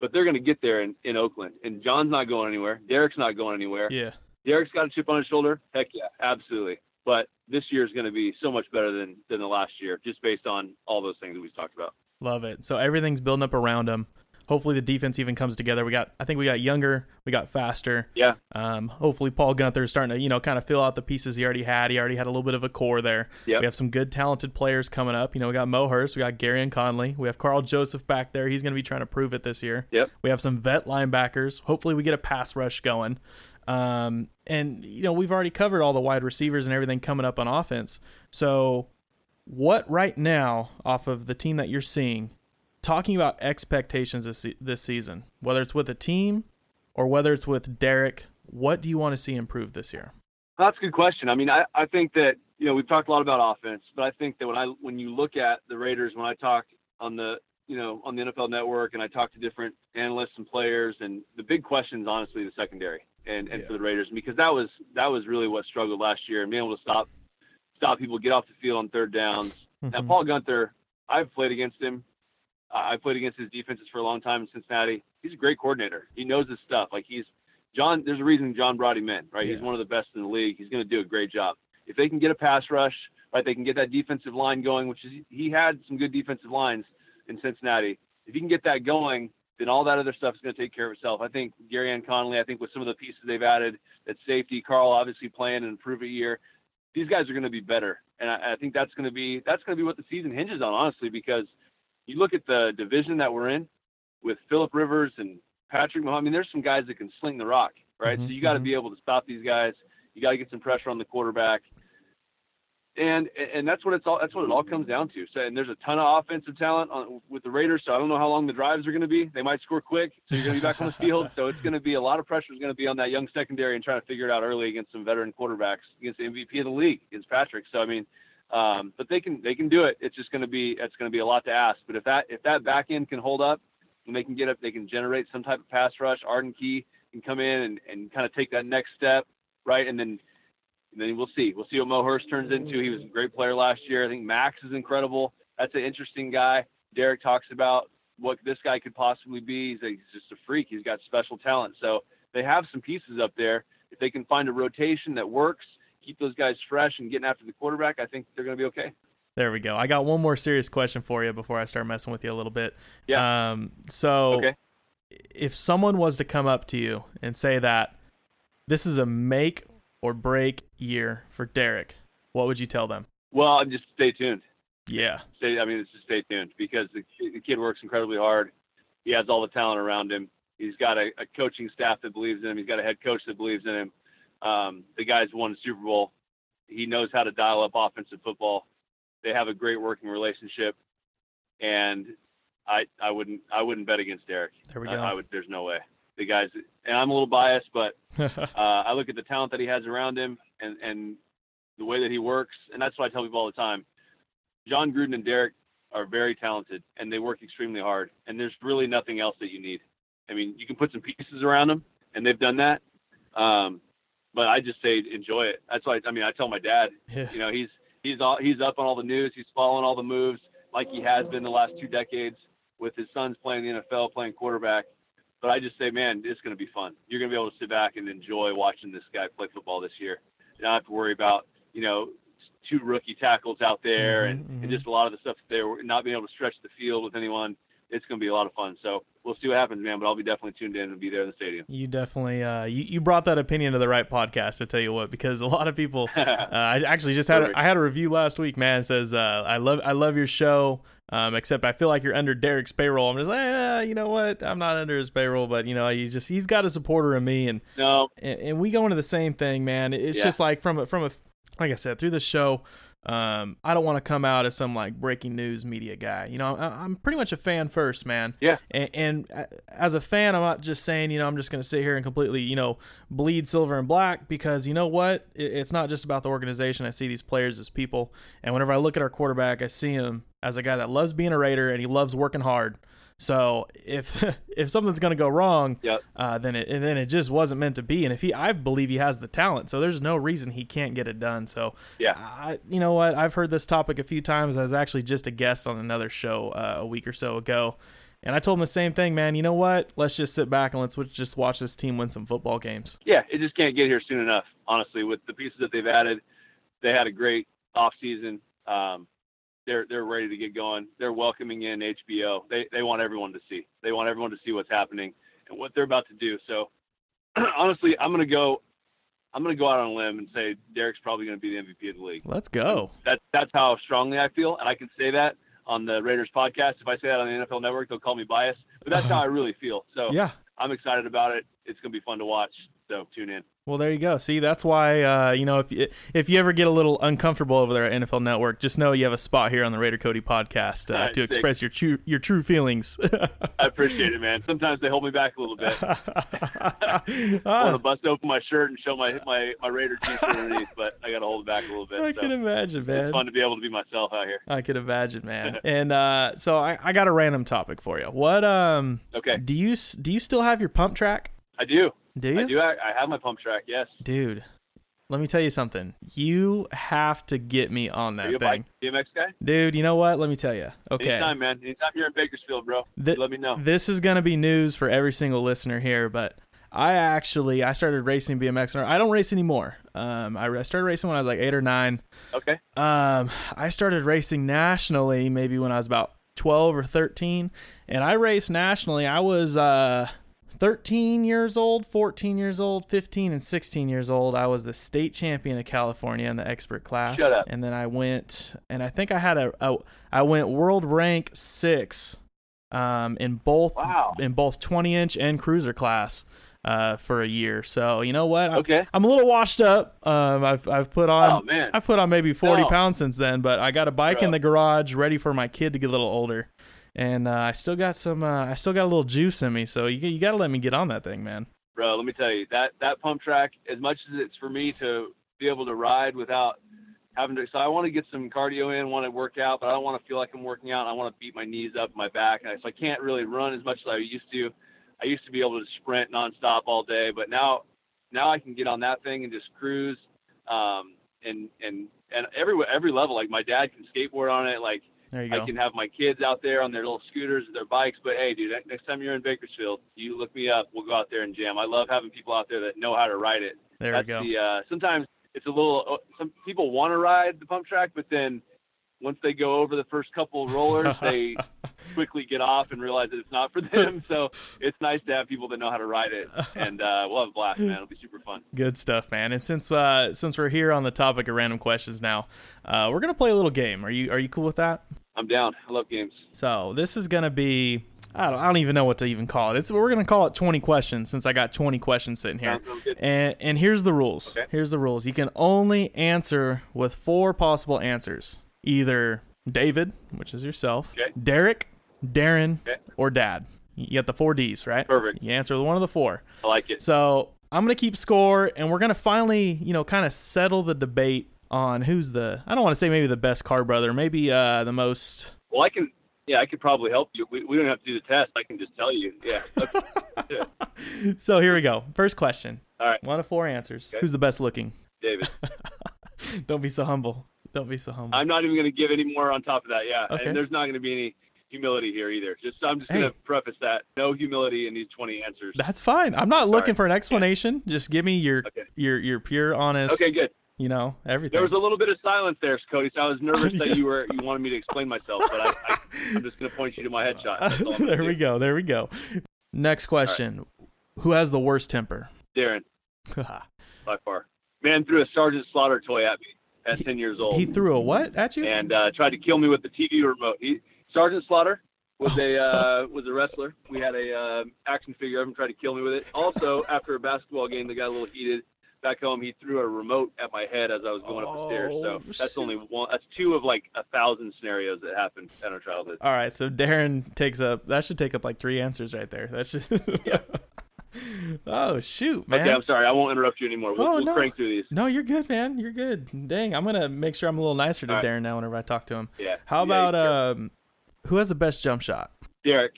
but they're going to get there in, in Oakland. And Jon's not going anywhere. Derek's not going anywhere. Yeah. Derek's got a chip on his shoulder. Heck yeah, absolutely. But this year is going to be so much better than than the last year, just based on all those things that we talked about. Love it. So everything's building up around him. Hopefully the defense even comes together. We got I think we got younger, we got faster. Yeah. Um, hopefully Paul Guenther is starting to you know kind of fill out the pieces he already had. He already had a little bit of a core there. Yep. We have some good talented players coming up. You know we got Mo Hurst, we got Gareon Conley, we have Karl Joseph back there. He's going to be trying to prove it this year. Yep. We have some vet linebackers. Hopefully we get a pass rush going. Um, and you know we've already covered all the wide receivers and everything coming up on offense. So what right now off of the team that you're seeing talking about expectations this, this season whether it's with a team or whether it's with derek what do you want to see improve this year That's a good question. I mean, I, I think that you know we've talked a lot about offense, but I think that when I when you look at the Raiders, when I talk on the you know on the NFL Network and I talk to different analysts and players, and the big question is honestly the secondary and, and for the Raiders because that was that was really what struggled last year and being able to stop stop people get off the field on third downs. Now Mhm. Paul Guenther, I've played against him. I played against his defenses for a long time in Cincinnati. He's a great coordinator. He knows his stuff. Like he's Jon. There's a reason Jon brought him in, right? He's one of the best in the league. He's going to do a great job. If they can get a pass rush, right, they can get that defensive line going, which is he had some good defensive lines in Cincinnati. If he can get that going, then all that other stuff is going to take care of itself. I think Gareon Conley. I think with some of the pieces they've added, that safety, Karl obviously playing and improve a year. These guys are going to be better, and I, I think that's going to be that's going to be what the season hinges on, honestly, because you look at the division that we're in with Philip Rivers and Patrick Mahomes. I mean, there's some guys that can sling the rock, right? Mhm, So you got to be able to stop these guys. You got to get some pressure on the quarterback, and and that's what it's all. That's what it all comes down to. So and there's a ton of offensive talent on, with the Raiders. So I don't know how long the drives are going to be. They might score quick, so you're going to be back on the field. So it's going to be a lot of pressure is going to be on that young secondary and trying to figure it out early against some veteran quarterbacks against the MVP of the league against Patrick. So I mean. Um, but they can they can do it. It's just going to be it's going to be a lot to ask. But if that if that back end can hold up and they can get up, they can generate some type of pass rush. Arden Key can come in and, and kind of take that next step, right? And then and then we'll see. We'll see what Mo Hurst turns into. He was a great player last year. I think Maxx is incredible. That's an interesting guy. Derek talks about what this guy could possibly be. He's, a, he's just a freak. He's got special talent. So they have some pieces up there. If they can find a rotation that works, keep those guys fresh and getting after the quarterback, I think they're going to be okay. there we go i got one more serious question for you before i start messing with you a little bit Yeah. um so Okay. if someone was to come up to you and say that this is a make or break year for derek what would you tell them Well, just stay tuned. yeah stay. I mean, it's just stay tuned because the, the kid works incredibly hard. He has all the talent around him. He's got a, a coaching staff that believes in him. He's got a head coach that believes in him. Um, the guy's won a Super Bowl. He knows how to dial up offensive football. They have a great working relationship, and I I wouldn't I wouldn't bet against Derek. there we I, go I would. There's no way. The guys, and I'm a little biased, but uh, I look at the talent that he has around him and, and the way that he works, and that's what I tell people all the time. Jon Gruden and Derek are very talented, and they work extremely hard. And there's really nothing else that you need. I mean, you can put some pieces around them, and they've done that. Um, but I just say enjoy it. That's why I mean I tell my dad, Yeah. you know, he's he's all he's up on all the news, he's following all the moves like he has been the last two decades with his sons playing the NFL, playing quarterback. But I just say, man, it's going to be fun. You're going to be able to sit back and enjoy watching this guy play football this year. You don't have to worry about, you know, two rookie tackles out there Mhm, and, mhm. and just a lot of the stuff there, not being able to stretch the field with anyone. It's going to be a lot of fun. So we'll see what happens, man. But I'll be definitely tuned in and be there in the stadium. You definitely uh, you, you brought that opinion to the right podcast to tell you what because a lot of people uh, I actually just had a. I had a review last week man says uh, I love I love your show um, except I feel like you're under Derek's payroll I'm just like eh, you know what I'm not under his payroll but you know he just he's got a supporter in me and no, and, and we go into the same thing man it's Yeah. just like from a from a like I said through the show um, I don't want to come out as some like breaking news media guy you know I, I'm pretty much a fan first man yeah, and, and as a fan, I'm not just saying, you know, I'm just going to sit here and completely, you know, bleed silver and black because you know what? It, it's not just about the organization. I see these players as people. And whenever I look at our quarterback, I see him as a guy that loves being a Raider and he loves working hard. So if if something's going to go wrong, Yep. uh, then it and then it just wasn't meant to be. And if he, I believe he has the talent, so there's no reason he can't get it done. So yeah. I, you know what? I've heard this topic a few times. I was actually just a guest on another show uh, a week or so ago, and I told him the same thing, man. You know what? Let's just sit back and let's just watch this team win some football games. yeah, it just can't get here soon enough. Honestly, with the pieces that they've added, they had a great off season. Um, they're they're ready to get going. They're welcoming in HBO. They they want everyone to see. They want everyone to see what's happening and what they're about to do. So honestly, I'm gonna go. I'm gonna go out on a limb and say Derek's probably gonna be the MVP of the league. Let's go. That's that's how strongly I feel, and I can say that on the Raiders podcast. If I say that on the NFL Network, they'll call me biased, but that's how I really feel. So Yeah. I'm excited about it. It's gonna be fun to watch. So tune in. Well, there you go. See, that's why uh, you know if you, if you ever get a little uncomfortable over there at NFL Network, just know you have a spot here on the Raider Cody podcast uh, Alright, to express your true your true feelings. I appreciate it, man. Sometimes they hold me back a little bit. I want Ah, to bust open my shirt and show my my, my Raider t-shirt underneath, but I got to hold it back a little bit. I so can imagine, it's man. fun to be able to be myself out here. I can imagine, man. and uh, so I, I got a random topic for you. What um Okay, do you do you still have your pump track? I do. Do you? I do. I, I have my pump track. Yes. Dude, let me tell you something. You have to get me on Are that you a thing. bike BMX guy? Dude, you know what? Let me tell you. Okay. Anytime, man. Anytime you're in Bakersfield, bro. Thi- let me know. This is going to be news for every single listener here, but I actually I started racing BMX. and I don't race anymore. Um, I I started racing when I was like eight or nine. Okay. Um, I started racing nationally maybe when I was about twelve or thirteen, and I raced nationally. I was uh. 13 years old, 14 years old, 15 and 16 years old. I was the state champion of California in the expert class. And then I went and I think I had a, a I went world rank 6 um in both Wow. in both 20 inch and cruiser class uh for a year. So, you know what? I'm, Okay. I'm a little washed up. Um I've I've put on Oh. I've put on maybe 40 No. pounds since then, but I got a bike in the garage ready for my kid to get a little older. And uh, I still got some uh, I still got a little juice in me, so you you got to let me get on that thing, man. bro let me tell you that that pump track as much as it's for me to be able to ride without having to so i want to get some cardio in want to work out but i don't want to feel like i'm working out i want to beat my knees up my back so i can't really run as much as i used to i used to be able to sprint nonstop all day but now now i can get on that thing and just cruise um and and and every every level like my dad can skateboard on it like There you I go. can have my kids out there on their little scooters, their bikes. But hey, dude, next time you're in Bakersfield, you look me up. We'll go out there and jam. I love having people out there that know how to ride it. There That's we go. the. Uh, sometimes it's a little. uh, Some people want to ride the pump track, but then once they go over the first couple rollers, they quickly get off and realize that it's not for them. So it's nice to have people that know how to ride it, and uh, we'll have a blast, man. It'll be super fun. Good stuff, man. And since uh, since we're here on the topic of random questions now, uh, we're gonna play a little game. Are you are you cool with that? I'm down. I love games. So this is gonna be I don't I don't even know what to even call it. It's we're gonna call it 20 questions since I got 20 questions sitting here. Sounds real good. And and here's the rules. Okay. Here's the rules. You can only answer with four possible answers. Either David, which is yourself, Okay. Derek, Darren, Okay. or Dad. You got the four D's, right? Perfect. You answer one of the four. I like it. So I'm gonna keep score, and we're gonna finally, you know, kind of settle the debate on who's the. I don't want to say maybe the best Carr brother, maybe uh, the most. Well, I can. Yeah, I could probably help you. We, we don't have to do the test. I can just tell you. Yeah. Let's, let's do it. So here we go. First question. All right, One of four answers. Okay. Who's the best looking? David. Don't be so humble. Don't be so humble. I'm not even going to give any more on top of that. Yeah, Okay. and there's not going to be any humility here either. Just I'm just going to preface that no humility in these 20 answers. That's fine. I'm not looking Sorry. for an explanation. Just give me your Okay. your your pure, honest. Okay, good. You know everything. There was a little bit of silence there, Cody. So I was nervous Yeah. that you were you wanted me to explain myself, but I, I, I'm just going to point you to my headshot. That's all I'm gonna there we do. go. There we go. Next question. Who has the worst temper? Darren, by far. Man threw a Sergeant Slaughter toy at me at 10 years old. he threw a what at you? and uh, tried to kill me with the TV remote. He, Sergeant Slaughter was a uh, was a wrestler. We had a uh, action figure of him try to kill me with it. Also, after a basketball game that got a little heated back home, he threw a remote at my head as I was going up the stairs. So Oh, that's only one. That's two of like a thousand scenarios that happened in our childhood. All right, so Darren takes up that should take up like three answers right there. That's just Yeah. oh shoot, man. Okay, I'm sorry. I won't interrupt you anymore. We'll, Oh, we'll no. crank through these. no, you're good, man. You're good. Dang, I'm gonna make sure I'm a little nicer to right. Darren now whenever I talk to him. Yeah. How Yeah, about um, who has the best jump shot? Derek?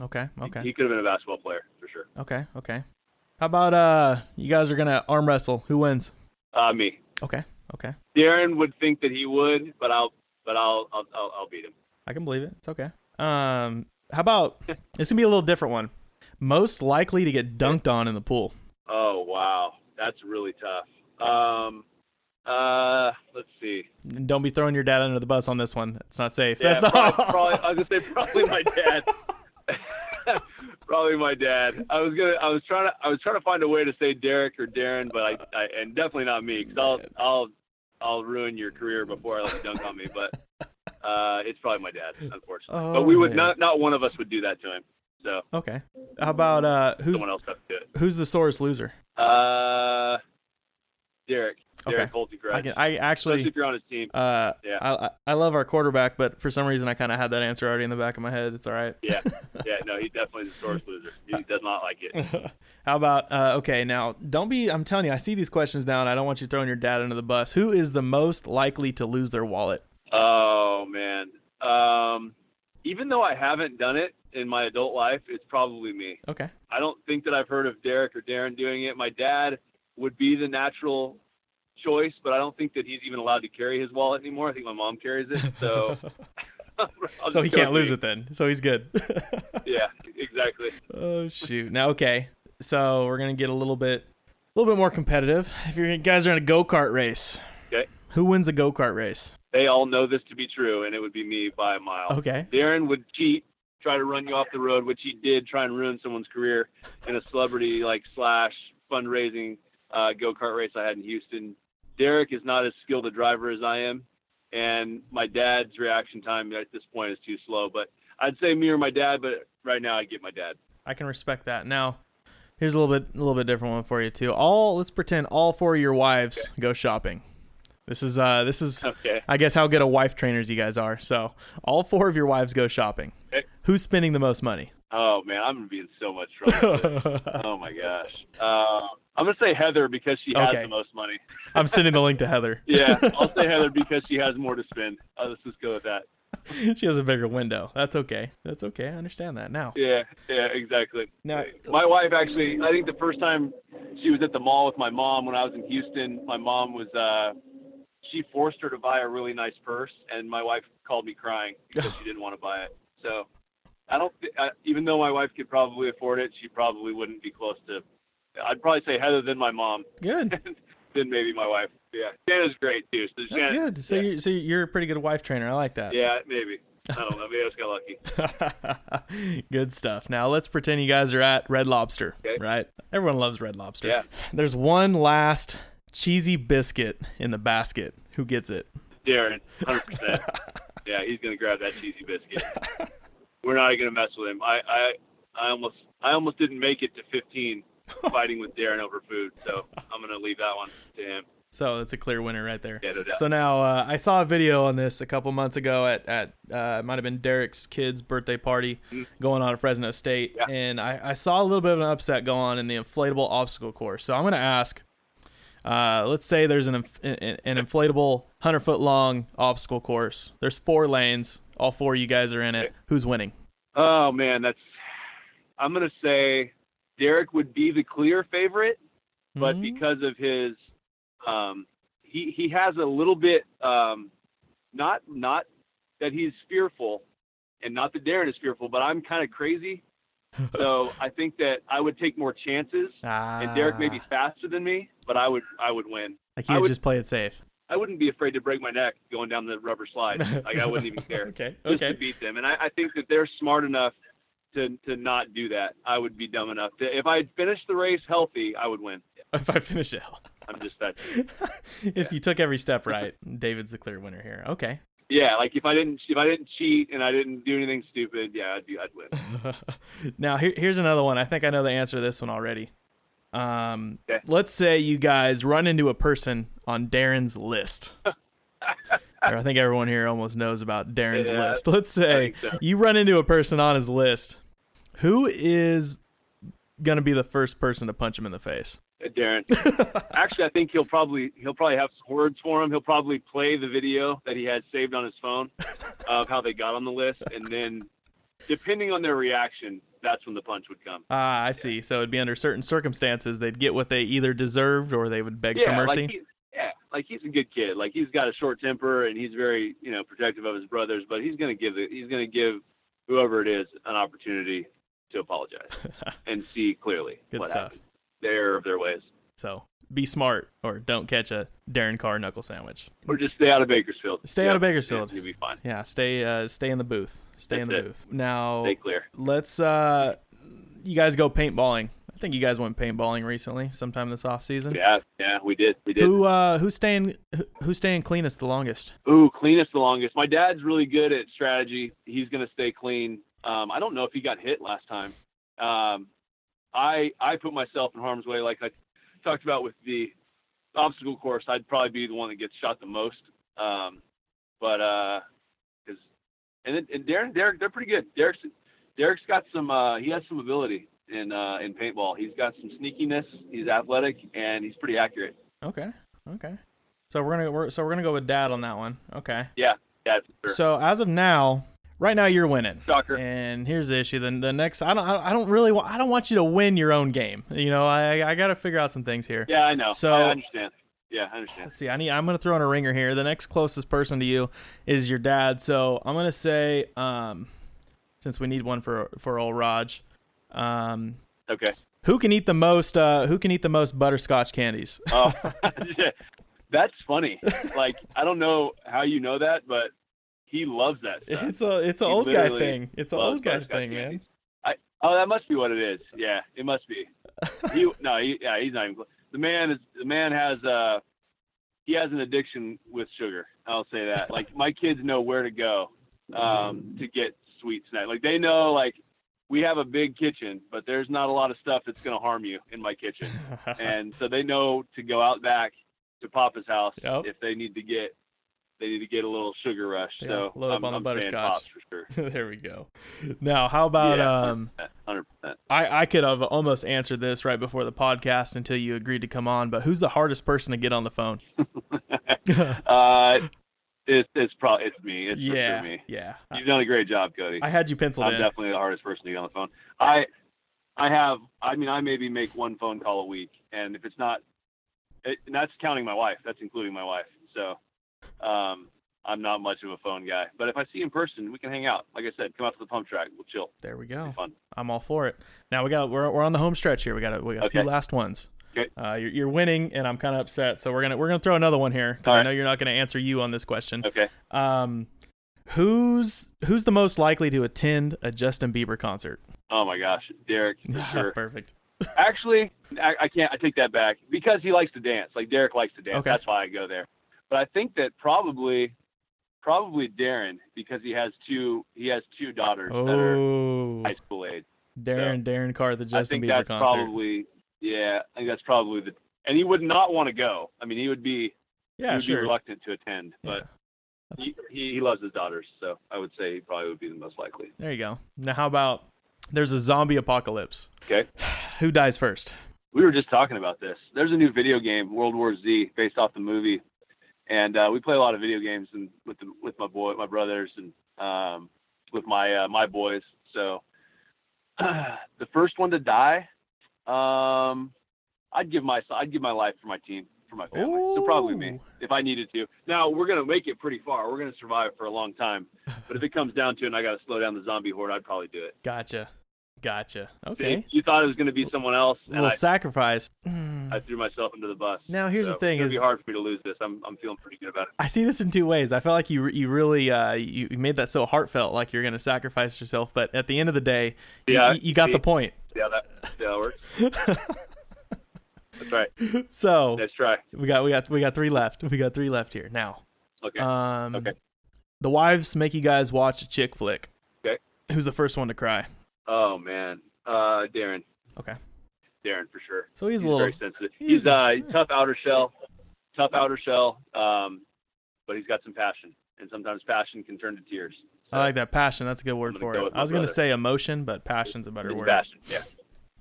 Okay, He- okay, He could have been a basketball player for sure. okay, okay. How about uh, you guys are gonna arm wrestle? Who wins? Uh, me. Okay, okay. Darren would think that he would, but I'll but I'll I'll I'll, I'll beat him. I can believe it. It's okay. Um, how about it's gonna be a little different one. Most likely to get dunked on in the pool. Oh wow, that's really tough. Um, Uh, let's see. Don't be throwing your dad under the bus on this one. It's not safe. Yeah, That's probably, all. probably, I was gonna say probably my dad. Probably my dad. I was gonna. I was trying to. I was trying to find a way to say Derek or Darren, but I. I and definitely not me, because I'll. I'll. I'll ruin your career before I let you dunk on me. But uh, it's probably my dad, unfortunately. Oh, but we would man. not. Not one of us would do that to him. So Okay. How about uh who's someone else has to do it. who's the sorest loser? Uh, Derek. Okay. Derek I can I Especially actually if you're on his team. uh Yeah. I I- I love our quarterback, but for some reason I kind of had that answer already in the back of my head. It's all right. Yeah. Yeah. No, he's definitely is the source loser. He does not like it. How about uh, okay now? Don't be. I'm telling you, I see these questions down. I don't want you throwing your dad under the bus. Who is the most likely to lose their wallet? Oh man. Um, even though I haven't done it in my adult life, it's probably me. Okay. I don't think that I've heard of Derek or Darren doing it. My dad would be the natural choice, but I don't think that he's even allowed to carry his wallet anymore. I think my mom carries it, so so he can't lose me. it then. So he's good. Yeah, exactly. oh shoot. Now okay. So we're gonna get a little bit, a little bit more competitive. If you guys are in a go kart race, Okay. who wins a go kart race? They all know this to be true, and it would be me by a mile. Okay. Darren would cheat, try to run you off the road, which he did try and ruin someone's career in a celebrity like slash fundraising uh, go kart race I had in Houston. Derek is not as skilled a driver as I am, and my dad's reaction time at this point is too slow. But I'd say me or my dad, but right now I get my dad. I can respect that. Now, here's a little bit, a little bit different one for you too. All let's pretend all four of your wives go shopping. This is uh, this is Okay. I guess how good of wife trainers you guys are. So all four of your wives go shopping. Okay. Who's spending the most money? Oh man, I'm gonna be in so much trouble. oh my gosh. Uh, I'm gonna say Heather because she has Okay. the most money. I'm sending the link to Heather. Yeah, I'll say Heather because she has more to spend. Uh, let's just go with that. she has a bigger window. That's okay. That's okay. I understand that now. Yeah, yeah, exactly. Now, My wife actually, I think the first time she was at the mall with my mom when I was in Houston, my mom was, uh, she forced her to buy a really nice purse, and my wife called me crying because she didn't want to buy it. So I don't, thi- uh, even though my wife could probably afford it, she probably wouldn't be close to. I'd probably say Heather than my mom, good. then maybe my wife. Yeah, Shanna's great too. So That's Shanna- good. So yeah, you're so you're a pretty good wife trainer. I like that. yeah, maybe. I don't know. Maybe I just got lucky. Good stuff. Now let's pretend you guys are at Red Lobster, Okay. right? Everyone loves Red Lobster. Yeah. There's one last cheesy biscuit in the basket. Who gets it? Darren, hundred percent. Yeah, he's gonna grab that cheesy biscuit. We're not gonna mess with him. I, I, I almost, I almost didn't make it to 15 fighting with Darren over food, so I'm gonna leave that one to him. So that's a clear winner right there. Yeah, no. So now uh, I saw a video on this a couple months ago at at uh, it might have been Derek's kid's birthday party going on at Fresno State, Mm-hmm. Yeah. and I, I saw a little bit of an upset go on in the inflatable obstacle course. So I'm gonna ask. Uh, let's say there's an inf- an, an inflatable hundred foot long obstacle course. There's four lanes. All four of you guys are in it. Who's winning? Oh man, that's. I'm gonna say Derek would be the clear favorite, but Mhm. because of his, um, he he has a little bit, um, not not that he's fearful, and not that Darren is fearful, but I'm kind of crazy. So I think that I would take more chances, and Derek may be Ah, faster than me, but I would I would win. like you I would- just play it safe. I wouldn't be afraid to break my neck going down the rubber slide. Like I wouldn't even care okay. just Okay. to beat them. And I, I think that they're smart enough to to not do that. I would be dumb enough to if I finished the race healthy, I would win. If I finish it. I'm just that. if you took every step right, David's the clear winner here. Okay. Yeah, like if I didn't if I didn't cheat and I didn't do anything stupid, yeah, I'd be I'd win. now here, here's another one. I think I know the answer to this one already. Um, Okay. let's say you guys run into a person on Darren's list. I think everyone here almost knows about Darren's Yeah, list. Let's say so. you run into a person on his list. Who is gonna be the first person to punch him in the face? Uh, Darren. Actually, I think he'll probably he'll probably have some words for him. He'll probably play the video that he had saved on his phone of how they got on the list, and then depending on their reaction, that's when the punch would come. Ah, I see. So it'd be under certain circumstances they'd get what they either deserved or they would beg for mercy. Like he, yeah, like he's a good kid. Like he's got a short temper and he's very, you know, protective of his brothers. But he's gonna give the, he's gonna give whoever it is an opportunity to apologize and see clearly Good what stuff. happened. Their of their ways. So be smart or don't catch a Darren Carr knuckle sandwich. Or just stay out of Bakersfield. Stay out of Bakersfield. Yeah, you'll be fine. Yeah, stay uh, stay in the booth. Stay in the it. booth. Now Stay clear. let's uh you guys go paintballing. I think you guys went paintballing recently, sometime this off season. Yeah, yeah, we did. We did. Who uh who's staying who's staying cleanest the longest? Ooh, cleanest the longest. My dad's really good at strategy. He's gonna stay clean. Um, I don't know if he got hit last time. Um, I I put myself in harm's way, like I talked about with the obstacle course. I'd probably be the one that gets shot the most. Um, but uh 'cause and then, and Darren, Derek, they're pretty good. Derek's Derek's got some. Uh, he has some ability in uh, in paintball. He's got some sneakiness. He's athletic and he's pretty accurate. Okay. Okay. So we're gonna we're, so we're gonna go with dad on that one. Okay. Yeah, yeah, sure. So as of now, right now you're winning. Shocker. And here's the issue. Then the next, I don't, I don't really, wa- I don't want you to win your own game. You know, I, I got to figure out some things here. Yeah, I know. So- I understand. Yeah, I understand. Let's see. I need. I'm gonna throw in a ringer here. The next closest person to you is your dad. So I'm gonna say, um, since we need one for for old Raj, um, Okay. who can eat the most? Uh, who can eat the most butterscotch candies? Oh, that's funny. Like I don't know how you know that, but he loves that stuff. It's a it's an old guy thing. It's an old guy thing, man. I oh, that must be what it is. Yeah, it must be. He no, he, yeah, he's not even. close. The man is the man has uh he has an addiction with sugar. I'll say that. Like my kids know where to go um to get sweet snack. Like they know like we have a big kitchen, but there's not a lot of stuff that's going to harm you in my kitchen. and so they know to go out back to Papa's house Yep. if they need to get they need to get a little sugar rush. Yeah, so load up I'm, on the I'm saying butterscotch. For sure. there we go. Now, how about yeah, um? 100%, 100%. I, I could have almost answered this right before the podcast until you agreed to come on, but who's the hardest person to get on the phone? uh, it's it's probably it's me. It's yeah, me. yeah. You've done a great job, Cody. I had you penciled I'm in. definitely the hardest person to get on the phone. I I have I mean I maybe make one phone call a week, and if it's not, it, and that's counting my wife. That's including my wife. So, um, I'm not much of a phone guy. But if I see you in person, we can hang out. Like I said, come out to the pump track. We'll chill. There we go. Fun. I'm all for it. Now we got we're, we're on the home stretch here. We got a, we got a few last ones. Okay. Uh, you're, you're winning, and I'm kind of upset. So we're gonna we're gonna throw another one here because I right. know you're not gonna answer you on this question. Okay. Um, who's who's the most likely to attend a Justin Bieber concert? Oh my gosh, Derek for sure. Perfect. Actually, I, I can't. I take that back because he likes to dance. Like Derek likes to dance. Okay. That's why I go there. But I think that probably, probably Darren because he has two. He has two daughters that are Oh, high school age. Darren Darren Carr, the Justin I Justin think Bieber that's concert. probably. Yeah, I think that's probably the. And he would not want to go. I mean, he would be. he yeah, would be reluctant to attend. But he, he he loves his daughters, so I would say he probably would be the most likely. There you go. Now, how about there's a zombie apocalypse? Okay. Who dies first? we were just talking about this. There's a new video game, World War Z, based off the movie, and uh, we play a lot of video games and with the, with my boy, my brothers, and um, with my uh, my boys. So the first one to die, um, I'd give my I'd give my life for my team, for my family. So probably me if I needed to. Now we're gonna make it pretty far. We're gonna survive for a long time. But if it comes down to it, and I got to slow down the zombie horde, I'd probably do it. Gotcha. Gotcha. See, Okay. You thought it was gonna be someone else, A and little I, sacrifice. Hmm. I threw myself into the bus. Now, here's the thing It's is- gonna be hard for me to lose this. I'm I'm feeling pretty good about it. I see this in two ways. I felt like you you really uh, you made that so heartfelt, like you're gonna sacrifice yourself. But at the end of the day, you- Yeah, you, you got see? the point. See how that see how that works. That's right. so Let's try. we got we got we got three left. We got three left here now. Okay. Um, Okay. The wives make you guys watch a chick flick. Okay. Who's the first one to cry? oh man. Uh, Darren. Okay. Darren for sure. So he's, He's a little. very sensitive. he's He's, a- uh tough outer shell, tough outer shell. Um, but he's got some passion, and sometimes passion can turn to tears. I like that passion. That's a good word for it. I was gonna say emotion, but passion's a better word. Passion. Yeah.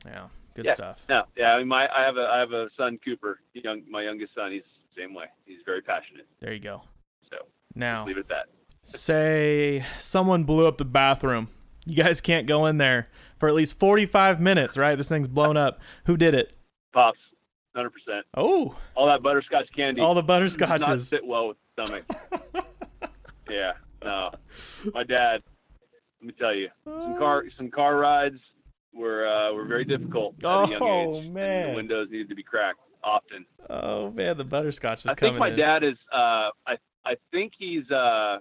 Yeah. Good Yeah. stuff. No. Yeah. I mean, my I have a I have a son Cooper, young my youngest son. He's the same way. He's very passionate. There you go. So Now, leave it at that. say someone blew up the bathroom. You guys can't go in there for at least 45 minutes, right? This thing's blown up. Who did it? Pops, hundred percent. Oh, All that butterscotch candy. all the does not butterscotches. sit well with the stomach. yeah, no. My dad, let me tell you, some car some car rides were uh, were very difficult at a young Oh, age. man. the windows needed to be cracked often. Oh man, the butterscotch is I coming think my in. dad is. Uh, I I think he's. Uh,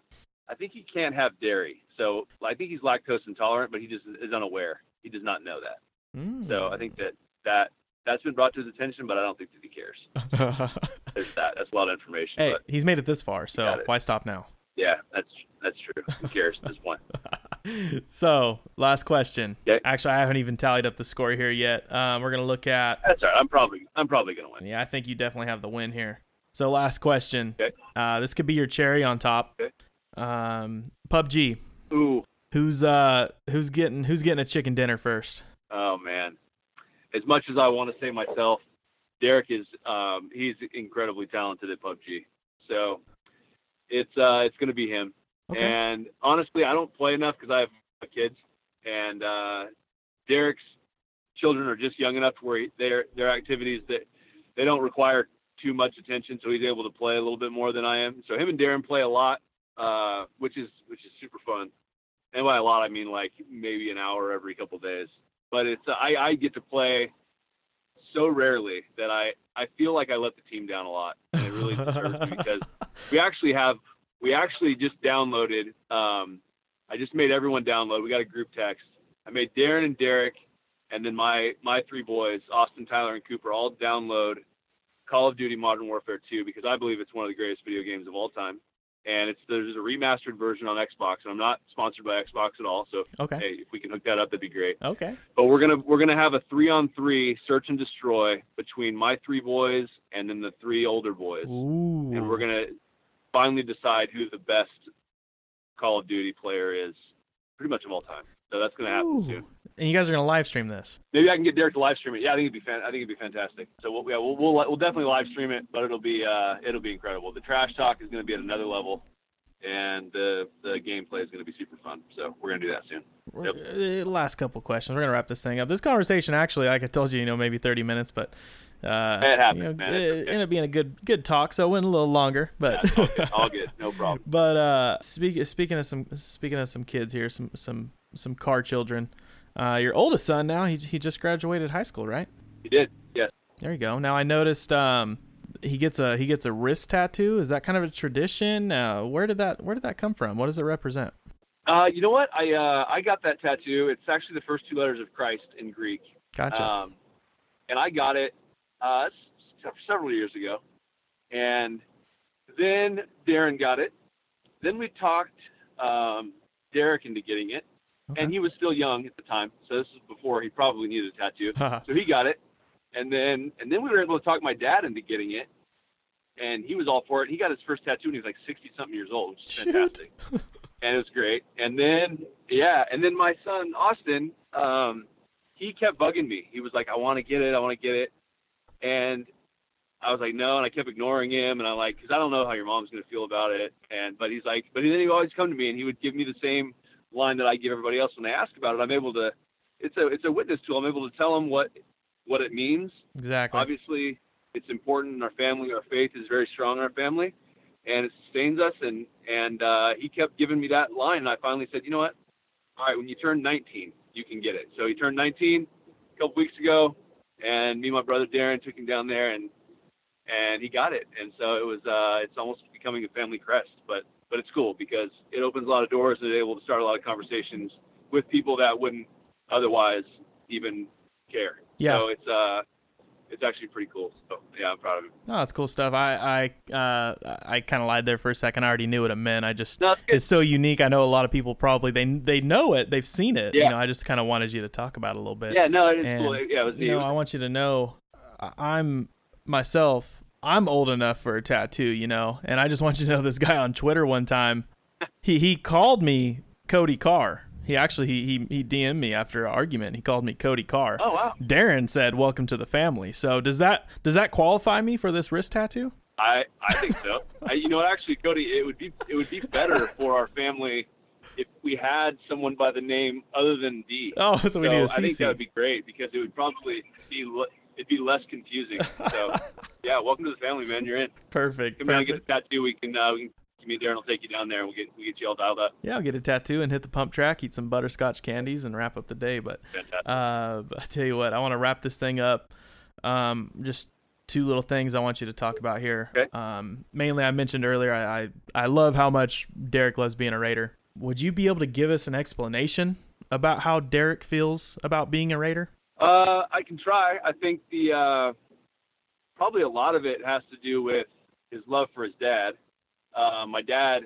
I think he can't have dairy, so I think he's lactose intolerant, but he just is unaware. He does not know that. Mm. So I think that that that's been brought to his attention, but I don't think that he cares. There's that. That's a lot of information. hey, But he's made it this far, so why stop now? yeah, that's that's true. Who cares at this point? so, last question. Okay. Actually, I haven't even tallied up the score here yet. Um, we're gonna look at. That's all right. I'm probably I'm probably gonna win. Yeah, I think you definitely have the win here. So, last question. Okay. Uh, this could be your cherry on top. Okay. Um, PUBG. Ooh, Who's uh who's getting who's getting a chicken dinner first? oh man. As much as I want to say myself, Derek is um, he's incredibly talented at PUBG. So it's uh, it's gonna be him. Okay. And honestly, I don't play enough because I have kids, and uh, Derek's children are just young enough to where he, their their activities that they don't require too much attention, so he's able to play a little bit more than I am. So him and Darren play a lot, uh, which is which is super fun. And by a lot, I mean like maybe an hour every couple days. But it's uh, I I get to play so rarely that I I feel like I let the team down a lot, and it really disturbs me because we actually have we actually just downloaded um i just made everyone download. We got a group text. I made darren and derek and then my my three boys austin tyler and cooper all download call of duty modern warfare 2 because i believe it's one of the greatest video games of all time and it's there's a remastered version on xbox and i'm not sponsored by xbox at all so okay. hey if we can hook that up that'd be great Okay. but we're gonna we're gonna have a three on three search and destroy between my three boys and then the three older boys Ooh. and we're gonna finally decide who the best Call of Duty player is, pretty much of all time. So that's gonna happen Ooh. soon. And you guys are gonna live stream this. Maybe I can get Derek to live stream it. Yeah, I think it'd be fan- I think it'd be fantastic. So we'll, yeah, we'll, we'll we'll definitely live stream it, but it'll be uh it'll be incredible. The trash talk is gonna be at another level, and the the gameplay is gonna be super fun. So we're gonna do that soon. Uh, Last couple questions. We're gonna wrap this thing up. This conversation, actually, like I told you, you know, maybe thirty minutes, but uh, It happens, you know, man. It, okay. ended up being a good good talk, so it went a little longer. But That's all good. All good. No problem. but uh, speak, speaking of some speaking of some kids here, some some some Carr children. Uh, your oldest son now, he he just graduated high school, right? He did. Yes. There you go. Now I noticed um, he gets a he gets a wrist tattoo. Is that kind of a tradition? Uh, where did that where did that come from? What does it represent? Uh, you know what? I uh, I got that tattoo. It's actually the first two letters of Christ in Greek. Gotcha. Um, and I got it uh, several years ago. And then Darren got it. Then we talked um, Derek into getting it. And he was still young at the time. So this is before he probably needed a tattoo. So he got it. And then and then we were able to talk my dad into getting it. And he was all for it. He got his first tattoo when he was like 60 something years old, which is Shoot. fantastic and it was great. And then yeah, and then my son Austin, um, he kept bugging me. He was like, I want to get it, I want to get it, and I was like, no, and I kept ignoring him, and I'm like, because I don't know how your mom's gonna feel about it, and but he's like, but then he would always come to me and he would give me the same line that I give everybody else when they ask about it. I'm able to, it's a it's a witness tool. I'm able to tell them what what it means exactly. obviously it's important in our family our faith is very strong in our family and it sustains us and and uh, he kept giving me that line and i finally said you know what all right when you turn 19 you can get it so he turned 19 a couple weeks ago and me and my brother darren took him down there and and he got it and so it was uh it's almost becoming a family crest but but it's cool because it opens a lot of doors and it's able to start a lot of conversations with people that wouldn't otherwise even care Yeah. so it's uh it's actually pretty cool. So yeah, I'm proud of it. No, that's cool stuff. I I uh I kind of lied there for a second. I already knew what it meant. I just No, it's it's so unique. I know a lot of people probably they they know it. They've seen it. You Yeah. know, I just kind of wanted you to talk about it a little bit. Yeah, no, it is And, cool. Yeah, it was you know, I want you to know I'm myself. I'm old enough for a tattoo, you know, and I just want you to know this guy on Twitter one time, he he called me Cody Carr. He actually he he, he DM'd me after an argument. He called me Cody Carr. Oh wow. Darren said, "Welcome to the family." So does that does that qualify me for this wrist tattoo? I I think so. I, you know, actually, Cody, it would be it would be better for our family if we had someone by the name other than D. Oh, so we need a I think that would be great because it would probably be it'd be less confusing. So yeah, welcome to the family, man. You're in. Perfect. Come down get a tattoo. We can uh, we can me and Darren will take you down there and we'll get we will get you all dialed up. Yeah, I'll get a tattoo and hit the pump track, eat some butterscotch candies, and wrap up the day. But uh, but I tell you what, I want to wrap this thing up. Um, just two little things I want you to talk about here. Okay. Um, mainly, I mentioned earlier, I, I I love how much Derek loves being a Raider. Would you be able to give us an explanation about how Derek feels about being a Raider? Uh, I can try. I think the uh, probably a lot of it has to do with his love for his dad. Uh, my dad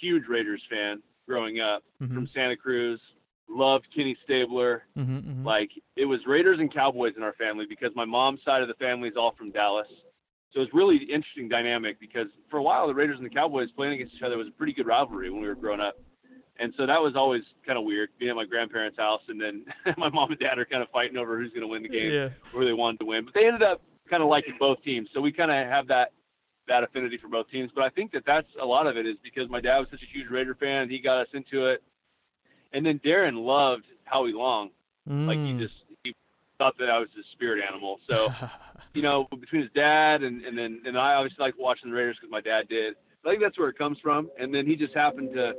huge Raiders fan growing up Mm-hmm. from Santa Cruz. Loved Kenny Stabler. Mm-hmm, mm-hmm. Like it was Raiders and Cowboys in our family because my mom's side of the family is all from Dallas. So it's really interesting dynamic because for a while the Raiders and the Cowboys playing against each other was a pretty good rivalry when we were growing up. And so that was always kind of weird being at my grandparents' house and then my mom and dad are kind of fighting over who's going to win the game yeah. where they wanted to win. But they ended up kind of liking both teams. So we kind of have that that affinity for both teams. But I think that that's a lot of it is because my dad was such a huge Raider fan. He got us into it. And then Darren loved Howie Long. Like he Mm. just he thought that I was his spirit animal. So you know, between his dad and and then and I obviously like watching the Raiders because my dad did. I think that's where it comes from. And then he just happened to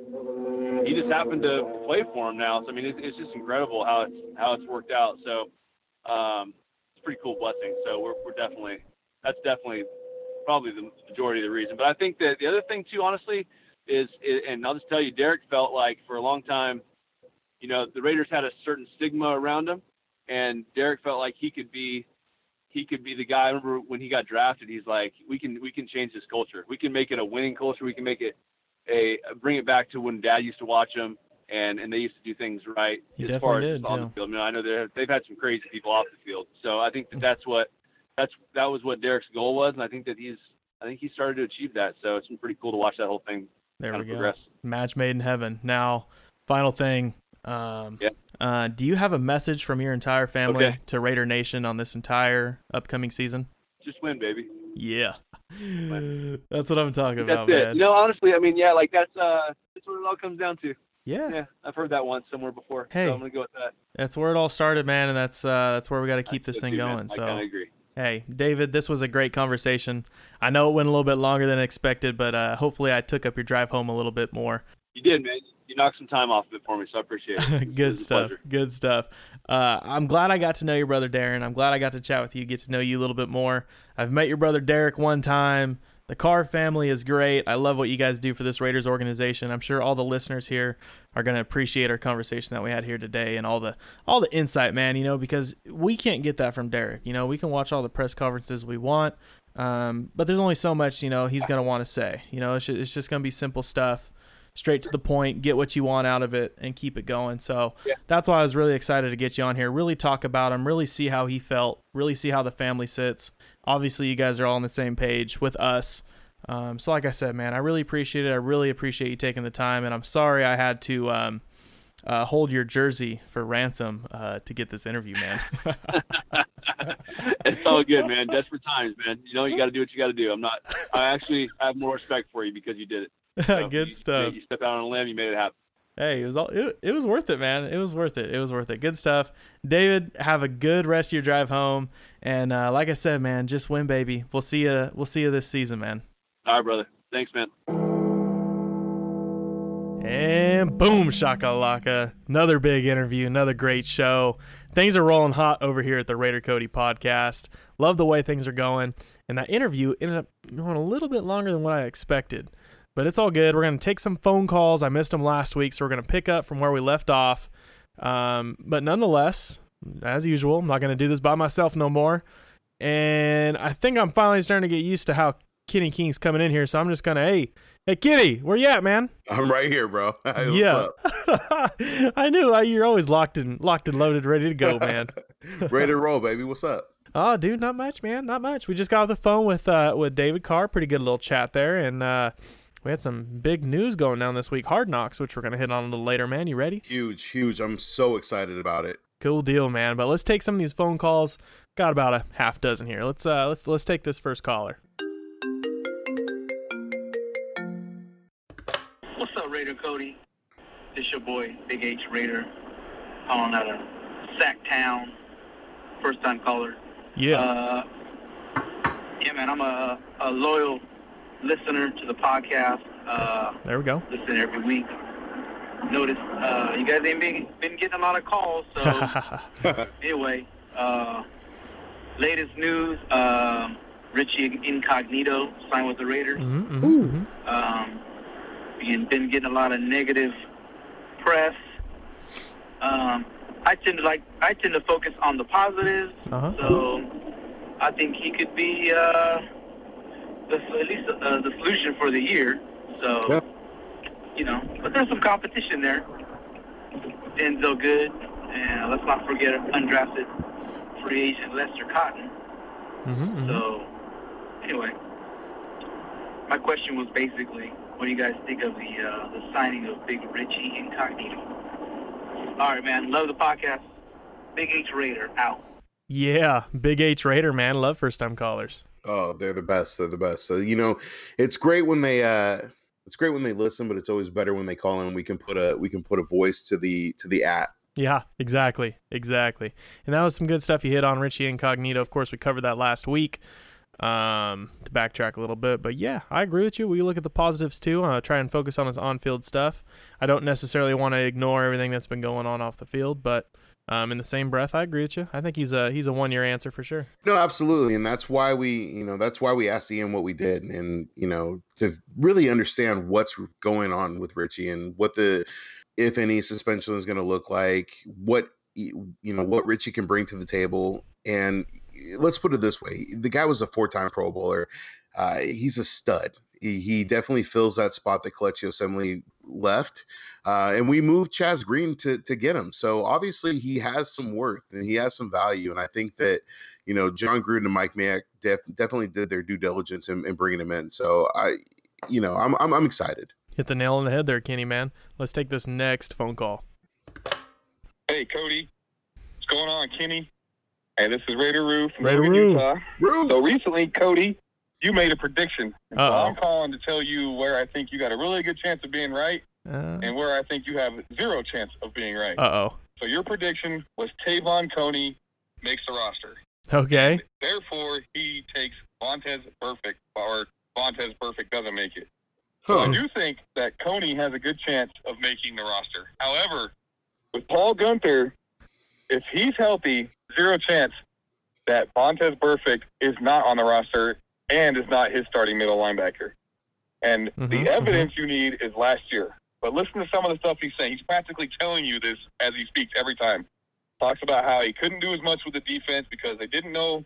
he just happened to play for him now. So I mean, it's, it's just incredible how it's how it's worked out. So um, it's a pretty cool blessing. So we're we're definitely that's definitely probably the majority of the reason. But I think that the other thing too, honestly, is, and I'll just tell you, Derek felt like for a long time, you know, the Raiders had a certain stigma around him, and Derek felt like he could be he could be the guy. I remember when he got drafted, he's like, we can we can change this culture. We can make it a winning culture. We can make it a bring it back to when Dad used to watch them and and they used to do things right He as far definitely as did, on yeah. the field. I mean, I know they're- they've had some crazy people off the field. So I think that that's what that's that was what Derek's goal was, and I think that he's I think he started to achieve that. So it's been pretty cool to watch that whole thing There we go. progress. Match made in heaven. Now, final thing. Um, Yeah. uh, do you have a message from your entire family Okay. to Raider Nation on this entire upcoming season? Just win, baby. Yeah. That's what I'm talking That's about, it. man. Know, honestly, I mean, yeah, like that's uh that's what it all comes down to. yeah. Yeah, I've heard that once somewhere before. Hey. so I'm gonna go with that. That's where it all started, man, and that's uh, that's where we got to keep I this thing too, going. I So, of agree. hey, David, this was a great conversation. I know it went a little bit longer than expected, but uh, hopefully I took up your drive home a little bit more. You did, man. You knocked some time off of it for me, so I appreciate it. It Good a stuff. Good stuff. Uh, I'm glad I got to know your brother Darren. I'm glad I got to chat with you, get to know you a little bit more. I've met your brother Derek one time. The Carr family is great. I love what you guys do for this Raiders organization. I'm sure all the listeners here are going to appreciate our conversation that we had here today and all the all the insight, man. You know, because we can't get that from Derek. You know, we can watch all the press conferences we want, um, but there's only so much you know he's going to want to say. You know, it's just, it's just going to be simple stuff straight to the point, get what you want out of it, and keep it going. So that's why I was really excited to get you on here, really talk about him, really see how he felt, really see how the family sits. Obviously, you guys are all on the same page with us. Um, so, like I said, man, I really appreciate it. I really appreciate you taking the time, and I'm sorry I had to um, uh, hold your jersey for ransom uh, to get this interview, man. it's all good, man. Desperate times, man. You know, you got to do what you got to do. I'm not. I actually have more respect for you because you did it. So Good you, stuff. You stepped out on a limb. You made it happen. Hey, it was all it, it was worth it, man. It was worth it. It was worth it. Good stuff. David, have a good rest of your drive home. And uh, like I said, man, just win, baby. We'll see you. We'll see you this season, man. All right, brother. Thanks, man. And boom, shakalaka. Another big interview, another great show. Things are rolling hot over here at the Raider Cody podcast. Love the way things are going. And that interview ended up going a little bit longer than what I expected. But it's all good. We're going to take some phone calls. I missed them last week, so we're going to pick up from where we left off. Um, but nonetheless, as usual, I'm not going to do this by myself no more. And I think I'm finally starting to get used to how Kenny King's coming in here. So I'm just going to, hey, hey, Kitty, where you at, man? I'm right here, bro. Hey, yeah, up? I knew uh, you're always locked and locked and loaded, ready to go, man. Ready to roll, baby. What's up? oh, dude, not much, man, not much. We just got off the phone with uh, with David Carr, pretty good little chat there, and uh, we had some big news going down this week. Hard Knocks, which we're gonna hit on a little later, man. You ready? Huge, huge. I'm so excited about it. Cool deal, man. But let's take some of these phone calls. Got about a half dozen here. Let's uh, let's let's take this first caller. What's up, Raider Cody? It's your boy, Big H Raider, calling out of Sac Town. First time caller. Yeah, Uh, yeah, man, I'm a, a loyal listener to the podcast. Uh, there we go. listen every week. Notice uh, you guys ain't been, been getting a lot of calls, so anyway, uh, latest news. Um Richie Incognito signed with the Raiders. Mhm, mhm, mhm. Um, and been getting a lot of negative press. Um, I tend to like I tend to focus on the positives. Uh-huh. So I think he could be uh, the, at least uh, the solution for the year. So Yep. you know, but there's some competition there. Denzelle Good, and let's not forget undrafted free agent Lester Cotton. Mhm, mhm. So, anyway, my question was basically, what do you guys think of the uh, the signing of Big Richie Incognito? All right, man. Love the podcast. Big H Raider out. Yeah, Big H Raider, man. Love first time callers. Oh, they're the best. They're the best. So you know, it's great when they uh it's great when they listen, but it's always better when they call in. We can put a we can put a voice to the to the at. Yeah, exactly. Exactly. And that was some good stuff you hit on Richie Incognito. Of course, we covered that last week. Um, to backtrack a little bit, but yeah, I agree with you. We look at the positives too. Uh, try and focus on his on-field stuff. I don't necessarily want to ignore everything that's been going on off the field, but um, in the same breath, I agree with you. I think he's a he's a one-year answer for sure. No, absolutely, and that's why we, you know, that's why we asked Ian what we did, and you know, to really understand what's going on with Richie and what the, if any, suspension is going to look like, what you know, what Richie can bring to the table, and let's put it this way: the guy was a four-time Pro Bowler. Uh, he's a stud. He, he definitely fills that spot that Kelechi Osemele left, uh, and we moved Chaz Green to to get him. So obviously he has some worth and he has some value, and I think that you know Jon Gruden and Mike Mayock def- definitely did their due diligence in, in bringing him in. So I, you know, I'm I'm, I'm excited. Hit the nail on the head there, Kenny man. Let's take this next phone call. Hey, Cody. What's going on, Kenny? Hey, this is Raider Roo from Raider Logan, Roo. Utah. Roo. So recently, Cody, you made a prediction. So I'm calling to tell you where I think you got a really good chance of being right Uh and where I think you have zero chance of being right. oh. So your prediction was Te'von Coney makes the roster. Okay. Therefore, he takes Vontaze Burfict, or Vontaze Burfict doesn't make it. So I do think that Coney has a good chance of making the roster. However, with Paul Guenther, if he's healthy, zero chance that Vontaze Burfict is not on the roster and is not his starting middle linebacker. And Mhm, the evidence you need is last year. But listen to some of the stuff he's saying. He's practically telling you this as he speaks every time. Talks about how he couldn't do as much with the defense because they didn't know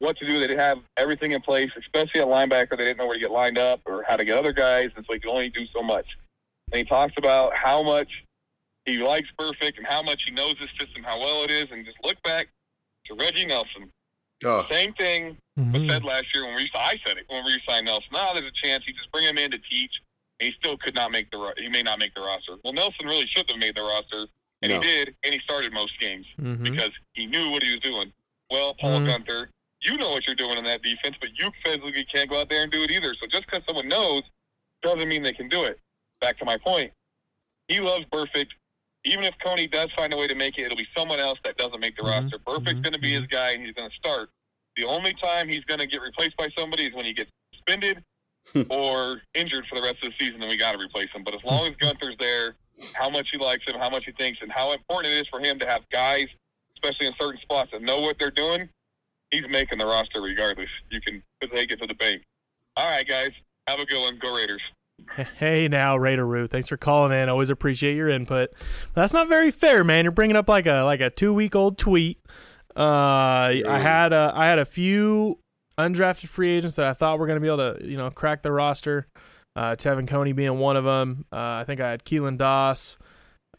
what to do. They didn't have everything in place, especially at linebacker. They didn't know where to get lined up or how to get other guys, and so he could only do so much. And he talks about how much he likes Burfict and how much he knows his system, how well it is, and just look back to Reggie Nelson. Oh, Same thing was Mhm. said last year when we I said it when we signed Nelson. Now there's a chance he just bring him in to teach, and he still could not make the he may not make the roster. Well, Nelson really should have made the roster, and No. he did, and he started most games Mhm. because he knew what he was doing. Well, Paul Mhm. Guenther, you know what you're doing in that defense, but you physically can't go out there and do it either. So just because someone knows doesn't mean they can do it. Back to my point, he loves Burfict. Even if Coney does find a way to make it, it'll be someone else that doesn't make the Mhm. roster. Burfict's Mhm. going to be his guy, and he's going to start. The only time he's going to get replaced by somebody is when he gets suspended hmm. or injured for the rest of the season, then we got to replace him. But as long as Guenther's there, how much he likes him, how much he thinks, and how important it is for him to have guys, especially in certain spots, that know what they're doing, he's making the roster regardless. You can take it to the bank. All right, guys. Have a good one. Go Raiders. Hey now, Raider Root. Thanks for calling in. Always appreciate your input. That's not very fair, man. You're bringing up like a like a two week old tweet. Uh, I had a I had a few undrafted free agents that I thought were going to be able to you know crack the roster. Uh, Te'von Coney being one of them. Uh, I think I had Keelan Doss.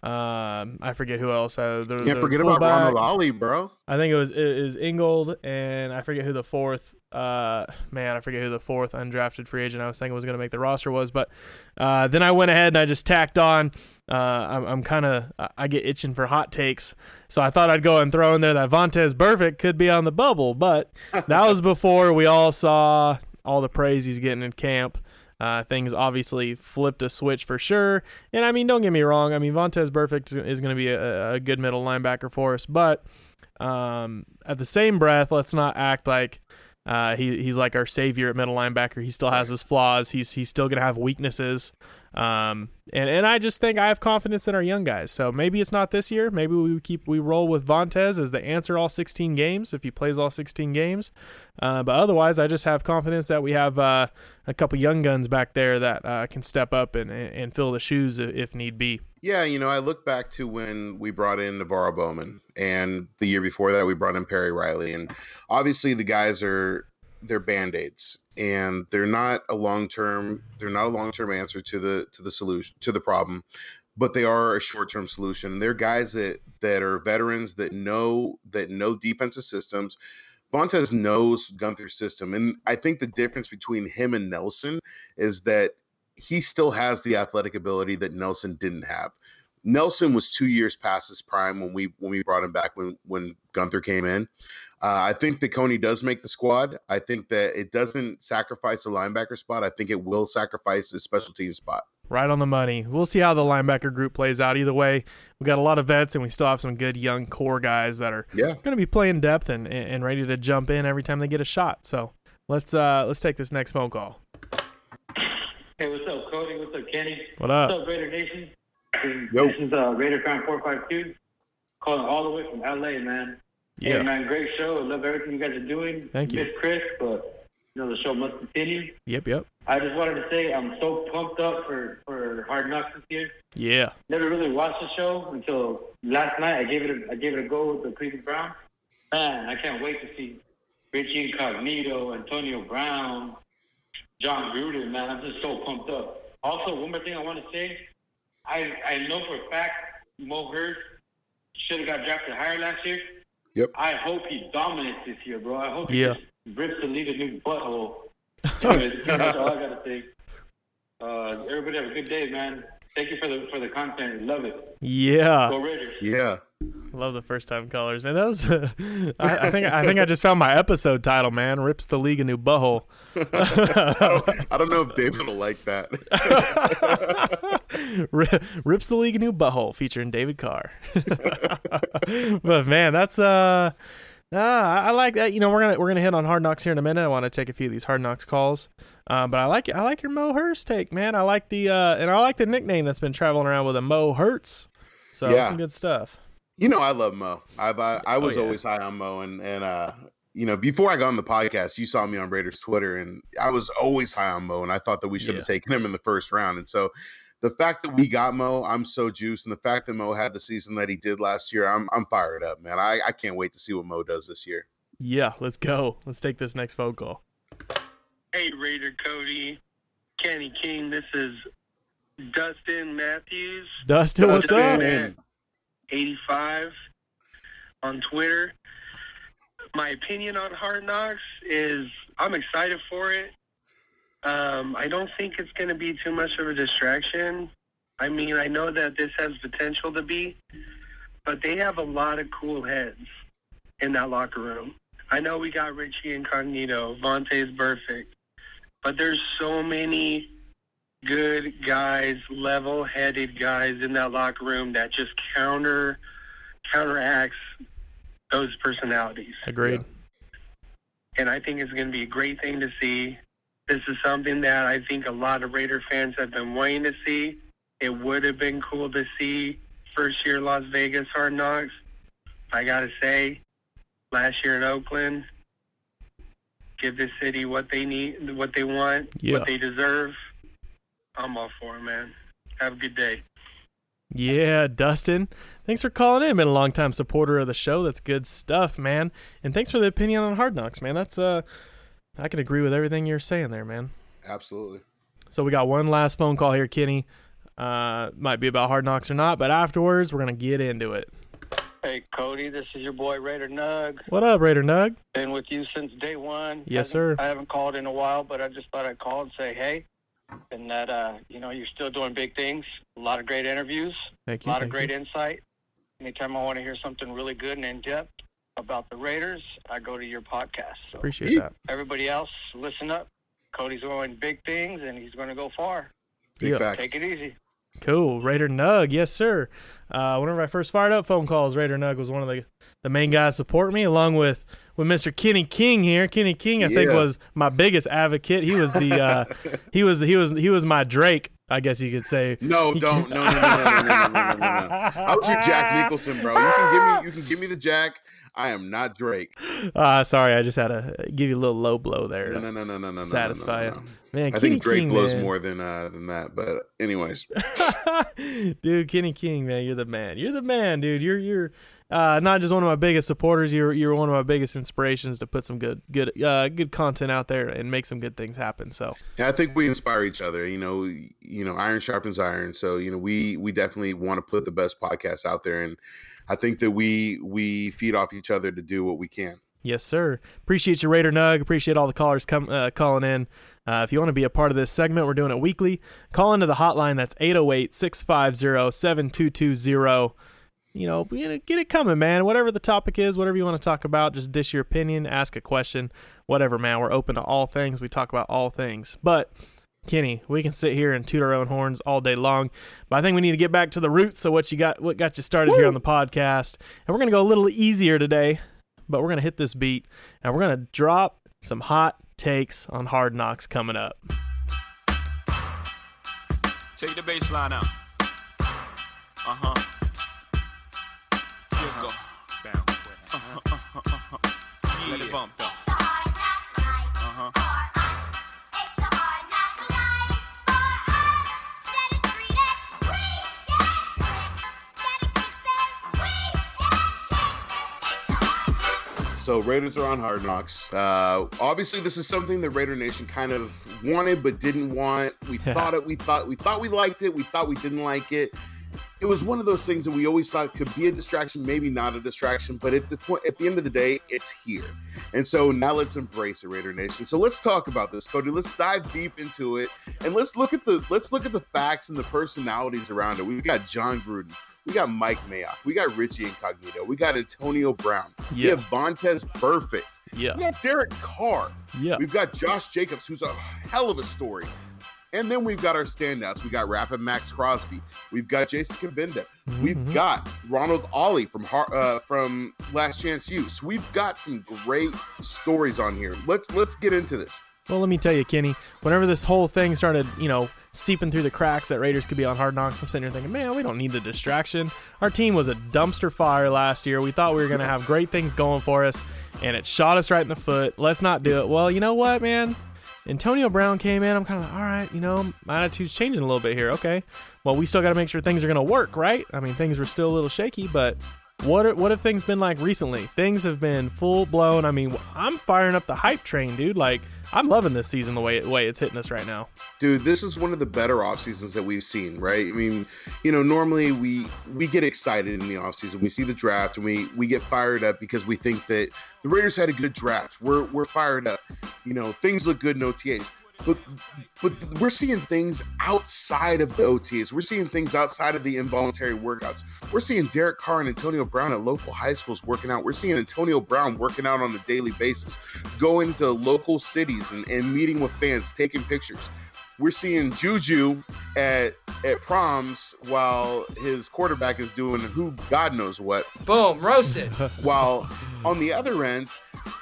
Um, I forget who else. Uh, the, can't the forget about fullback. Ronald Ollie, bro. I think it was it was Ingold and I forget who the fourth uh man I forget who the fourth undrafted free agent I was thinking was going to make the roster was but uh then I went ahead and I just tacked on uh I'm, I'm kind of I get itching for hot takes so I thought I'd go and throw in there that Vontaze Burfict could be on the bubble but that was before we all saw all the praise he's getting in camp uh, things obviously flipped a switch for sure. And I mean, don't get me wrong. I mean, Vontaze Burfict is going to be a, a good middle linebacker for us, but um, at the same breath, let's not act like uh, he he's like our savior at middle linebacker. He still has his flaws. He's he's still gonna have weaknesses. Um, and, and I just think I have confidence in our young guys. So maybe it's not this year. Maybe we keep we roll with Vontaze as the answer all 16 games if he plays all 16 games. Uh, but otherwise, I just have confidence that we have uh, a couple young guns back there that uh, can step up and, and fill the shoes if need be. Yeah, you know, I look back to when we brought in NaVorro Bowman, and the year before that we brought in Perry Riley, and obviously the guys are they're band-aids and they're not a long-term they're not a long-term answer to the to the solution to the problem but they are a short-term solution. And they're guys that that are veterans that know that know defensive systems. Vontaze knows Guenther's system and I think the difference between him and Nelson is that he still has the athletic ability that Nelson didn't have Nelson was two years past his prime when we when we brought him back when when Guenther came in. Uh, I think that Coney does make the squad. I think that it doesn't sacrifice the linebacker spot. I think it will sacrifice the special team spot. Right on the money. We'll see how the linebacker group plays out. Either way, we got a lot of vets and we still have some good young core guys that are yeah. going to be playing depth and, and ready to jump in every time they get a shot. So let's uh let's take this next phone call. Hey, what's up, Cody? What's up, Kenny? What up? What's up, Raider Nation? This is uh, Raider Fan 452 calling all the way from LA, man. Yeah. Hey, man, great show. I love everything you guys are doing. Thank you. Miss Chris, but you know the show must continue. Yep, yep. I just wanted to say I'm so pumped up for for Hard Knocks this year. Yeah. Never really watched the show until last night. I gave it a, I gave it a go with the Cleveland Browns. Man, I can't wait to see Richie Incognito, Antonio Brown, Jon Gruden. Man, I'm just so pumped up. Also, one more thing I want to say. I I know for a fact Mo Hurst should have got drafted higher last year. Yep. I hope he dominates this year, bro. I hope he Yeah. just rips the league a new butthole. Anyways, that's all I gotta say. Uh, everybody have a good day, man. Thank you for the for the content. Love it. Yeah. Go Raiders. Yeah. Love the first time callers, man. That was, I, I think, I think I just found my episode title, man. Rips the league a new butthole. I don't know if David will like that. Ri- Rips the league a new butthole, featuring David Carr. but man, that's uh, ah, I like that. You know, we're gonna we're gonna hit on Hard Knocks here in a minute. I want to take a few of these Hard Knocks calls. Uh, but I like I like your Mo Hurst take, man. I like the uh, and I like the nickname that's been traveling around with a Mo Hurts. So Yeah. some good stuff. You know, I love Mo. I've, I I was Oh, yeah. always high on Mo, and and uh, you know, before I got on the podcast, you saw me on Raiders Twitter, and I was always high on Mo, and I thought that we should have taken him in the first round. And so, the fact that we got Mo, I'm so juiced, and the fact that Mo had the season that he did last year, I'm I'm fired up, man. I I can't wait to see what Mo does this year. Yeah, let's go. Let's take this next phone call. Hey, Raider Cody, Kenny King. This is Dustin Matthews. Dustin, what's up? Dustin at 85 on Twitter. My opinion on Hard Knocks is I'm excited for it. Um, I don't think it's going to be too much of a distraction. I mean, I know that this has potential to be, but they have a lot of cool heads in that locker room. I know we got Richie Incognito, Vontaze Burfict, but there's so many good guys, level-headed guys in that locker room that just counter counteracts those personalities. Agreed. And I think it's going to be a great thing to see. This is something that I think a lot of Raider fans have been waiting to see. It would have been cool to see first year Las Vegas Hard Knocks. I got to say, last year in Oakland, give the city what they need, what they want, Yeah. what they deserve. I'm all for it, man. Have a good day. Yeah, Dustin. Thanks for calling in. Been a long time supporter of the show. That's good stuff, man. And thanks for the opinion on Hard Knocks, man. That's uh I can agree with everything you're saying there, man. Absolutely. So we got one last phone call here, Kenny. Uh might be about Hard Knocks or not, but afterwards we're gonna get into it. Hey, Cody, this is your boy Raider Nug. What up, Raider Nug? Been with you since day one. Yes, Hasn't- sir. I haven't called in a while, but I just thought I'd call and say hey, and that uh, you know you're still doing big things. A lot of great interviews. Thank you. A you. lot of great you. insight. Anytime I want to hear something really good and in depth about the Raiders, I go to your podcast. So Appreciate that. everybody else, listen up. Cody's going big things, and he's going to go far. Big Yeah. facts. Take it easy. Cool. Raider Nug, yes, sir. Uh, whenever I first fired up phone calls, Raider Nug was one of the, the main guys supporting me, along with with Mr. Kenny King here. Kenny King, I think, was my biggest advocate. He was the uh, he was he was he was my Drake I guess you could say. No, don't. No, no, no, no, no, no, no, no. I was your Jack Nicholson, bro. You can give me, you can give me the Jack. I am not Drake. Uh, sorry, I just had to give you a little low blow there. No, no, no, no, no, no, no, Satisfy no, no, no. Man, I Kenny think Drake King, blows man. more than uh than that. But anyways, dude, Kenny King, man, you're the man. You're the man, dude. You're you're uh, not just one of my biggest supporters. You're you're one of my biggest inspirations to put some good good uh, good content out there and make some good things happen. So yeah, I think we inspire each other. You know, you know, iron sharpens iron. So you know, we we definitely want to put the best podcast out there, and I think that we we feed off each other to do what we can. Yes, sir. Appreciate you, Raider Nug. Appreciate all the callers come uh, calling in. Uh, if you want to be a part of this segment, we're doing it weekly. Call into the hotline. That's 808 650 7220. You know, you know, get it coming, man. Whatever the topic is, whatever you want to talk about, just dish your opinion, ask a question, whatever, man. We're open to all things. We talk about all things. But Kenny, we can sit here and toot our own horns all day long, but I think we need to get back to the roots. So what you got, what got you started here on the podcast, and we're gonna go a little easier today, but we're gonna hit this beat and we're gonna drop some hot takes on Hard Knocks coming up. Take the bass line out. Uh huh. Uh-huh, uh-huh, uh-huh. Let it bump though. Uh huh. So Raiders are on Hard Knocks. Uh, obviously, this is something that Raider Nation kind of wanted but didn't want. We thought it. We thought we thought we liked it. We thought we didn't like it. It was one of those things that we always thought could be a distraction, maybe not a distraction, but at the point, at the end of the day, it's here. And so now let's embrace it, Raider Nation. So let's talk about this, Cody. Let's dive deep into it, and let's look at the let's look at the facts and the personalities around it. We've got Jon Gruden. We got Mike Mayock. We got Richie Incognito. We got Antonio Brown. We Yeah. have Vontaze Burfict. Yeah. We got Derek Carr. Yeah. We've got Josh Jacobs, who's a hell of a story. And then we've got our standouts. We got Rapid Maxx Crosby. We've got Jason Cabinda. We've Mhm. got Ronald Ollie from uh, from Last Chance U. We've got some great stories on here. Let's let's get into this. Well, let me tell you, Kenny, whenever this whole thing started, you know, seeping through the cracks that Raiders could be on hard knocks, I'm sitting here thinking, man, we don't need the distraction. Our team was a dumpster fire last year. We thought we were going to have great things going for us, and it shot us right in the foot. Let's not do it. Well, you know what, man? Antonio Brown came in. I'm kind of like, all right, you know, my attitude's changing a little bit here. Okay. Well, we still got to make sure things are going to work, right? I mean, things were still a little shaky, but what are, what have things been like recently? Things have been full blown. I mean, I'm firing up the hype train, dude. Like, I'm loving this season the way way it's hitting us right now. Dude, this is one of the better off seasons that we've seen, right? I mean, you know, normally we we get excited in the off season. We see the draft and we we get fired up because we think that the Raiders had a good draft. We're we're fired up. You know, things look good in OTAs. But but we're seeing things outside of the OTAs. We're seeing things outside of the involuntary workouts. We're seeing Derek Carr and Antonio Brown at local high schools working out. We're seeing Antonio Brown working out on a daily basis, going to local cities and, and meeting with fans, taking pictures. We're seeing Juju at at proms while his quarterback is doing who God knows what. Boom, roasted. While on the other end,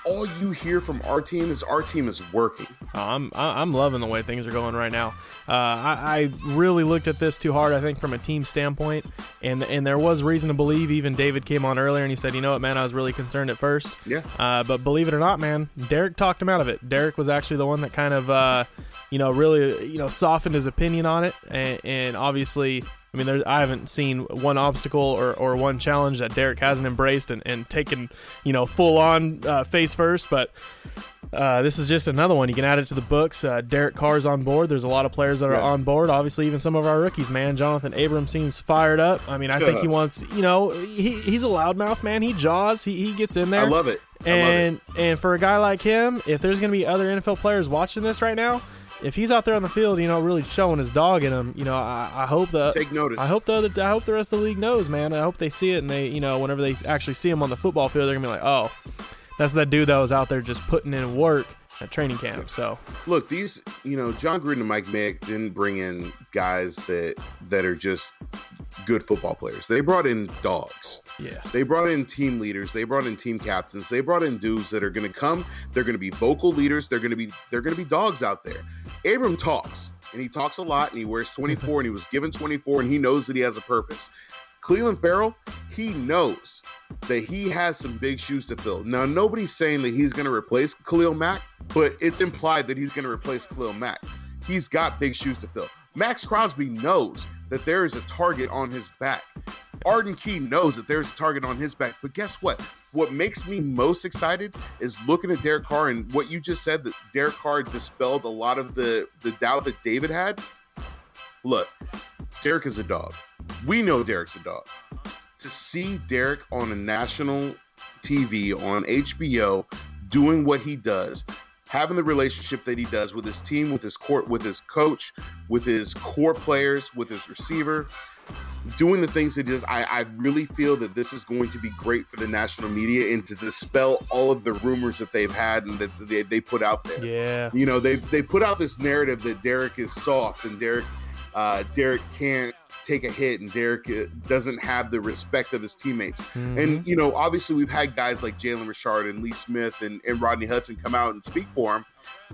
all you hear from our team is our team is working. I'm I'm loving the way things are going right now. Uh, I, I really looked at this too hard. I think from a team standpoint, and and there was reason to believe. Even David came on earlier and he said, you know what, man, I was really concerned at first. Yeah. Uh, but believe it or not, man, Derek talked him out of it. Derek was actually the one that kind of uh, you know really you know softened his opinion on it, and, and obviously. I mean, there, I haven't seen one obstacle or, or one challenge that Derek hasn't embraced and, and taken, you know, full on uh, face first. But uh, this is just another one. You can add it to the books. Uh, Derek Carr's on board. There's a lot of players that are Yeah. on board. Obviously, even some of our rookies, man. Johnathan Abram seems fired up. I mean, I think he wants, you know, he, he's a loudmouth, man. He jaws. He, he gets in there. I love it. I love it. And and for a guy like him, if there's going to be other NFL players watching this right now, if he's out there on the field, you know, really showing his dog in him, you know, I, I hope the Take notice. I hope the other, I hope the rest of the league knows, man. I hope they see it and they, you know, whenever they actually see him on the football field, they're gonna be like, oh, that's that dude that was out there just putting in work at training camp. So Look, these, you know, Jon Gruden and Mike Mayock didn't bring in guys that that are just good football players. They brought in dogs. yeah, They brought in team leaders. They brought in team captains. They brought in dudes that are going to come. They're going to be vocal leaders. They're going to be they're going to be dogs out there. Abram talks. and he talks a lot, and he wears 24, and he was given 24, and he knows that he has a purpose. Clelin Ferrell, he knows that he has some big shoes to fill. Now, nobody's saying that he's going to replace Khalil Mack, but it's implied that he's going to replace Khalil Mack. He's got big shoes to fill. Maxx Crosby knows that there is a target on his back. Arden Key knows that there's a target on his back. But guess what? What makes me most excited is looking at Derek Carr and what you just said that Derek Carr dispelled a lot of the, the doubt that David had. Look, Derek is a dog. We know Derek's a dog. To see Derek on a national TV on HBO doing what he does, having the relationship that he does with his team, with his court, with his coach, with his core players, with his receiver, doing the things that he does, I, I really feel that this is going to be great for the national media and to dispel all of the rumors that they've had and that they, they put out there. Yeah. You know, they they put out this narrative that Derek is soft and Derek uh, Derek can't take a hit and Derek uh, doesn't have the respect of his teammates. Mm-hmm. And, you know, obviously we've had guys like Jalen Richard and Lee Smith and, and Rodney Hudson come out and speak for him.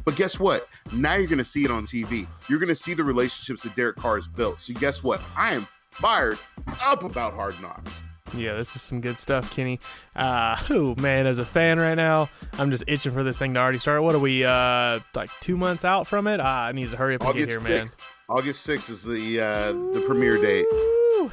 But guess what? Now you're going to see it on TV. You're going to see the relationships that Derek Carr has built. So guess what? I am fired up about Hard Knocks. Yeah, this is some good stuff, Kenny. Uh, oh man, as a fan right now, I'm just itching for this thing to already start. What are we, uh, like two months out from it? Ah, I need to hurry up and August get here, man. August 6th is the uh, the premiere date.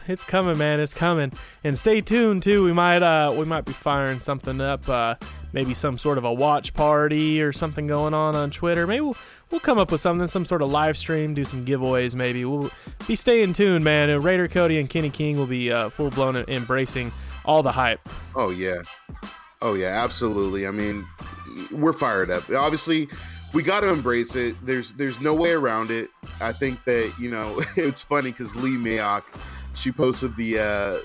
It's coming, man. It's coming. And stay tuned too. We might uh we might be firing something up. Uh, maybe some sort of a watch party or something going on on Twitter. Maybe we'll we'll come up with something, some sort of live stream, do some giveaways. Maybe we'll be staying tuned, man. And Raider Cody and Kenny King will be uh, full blown embracing all the hype. Oh yeah, oh yeah, absolutely. I mean, we're fired up. Obviously, we got to embrace it. There's there's no way around it. I think that you know it's funny because Lee Mayock, she posted the uh,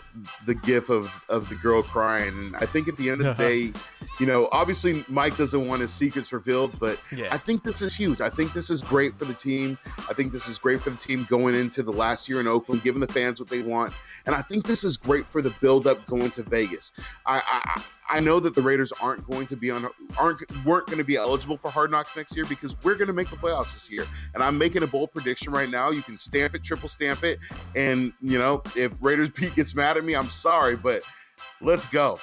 the gif of of the girl crying, and I think at the end of the day, you know, obviously Mike doesn't want his secrets revealed, but Yeah. I think this is huge. I think this is great for the team. I think this is great for the team going into the last year in Oakland, giving the fans what they want, and I think this is great for the build up going to Vegas. I I, I know that the Raiders aren't going to be on aren't weren't going to be eligible for Hard Knocks next year because we're going to make the playoffs this year, and I'm making a bold prediction right now. You can stamp it, triple stamp it, and you know if Raiders Pete gets mad at me, I'm sorry, but let's go.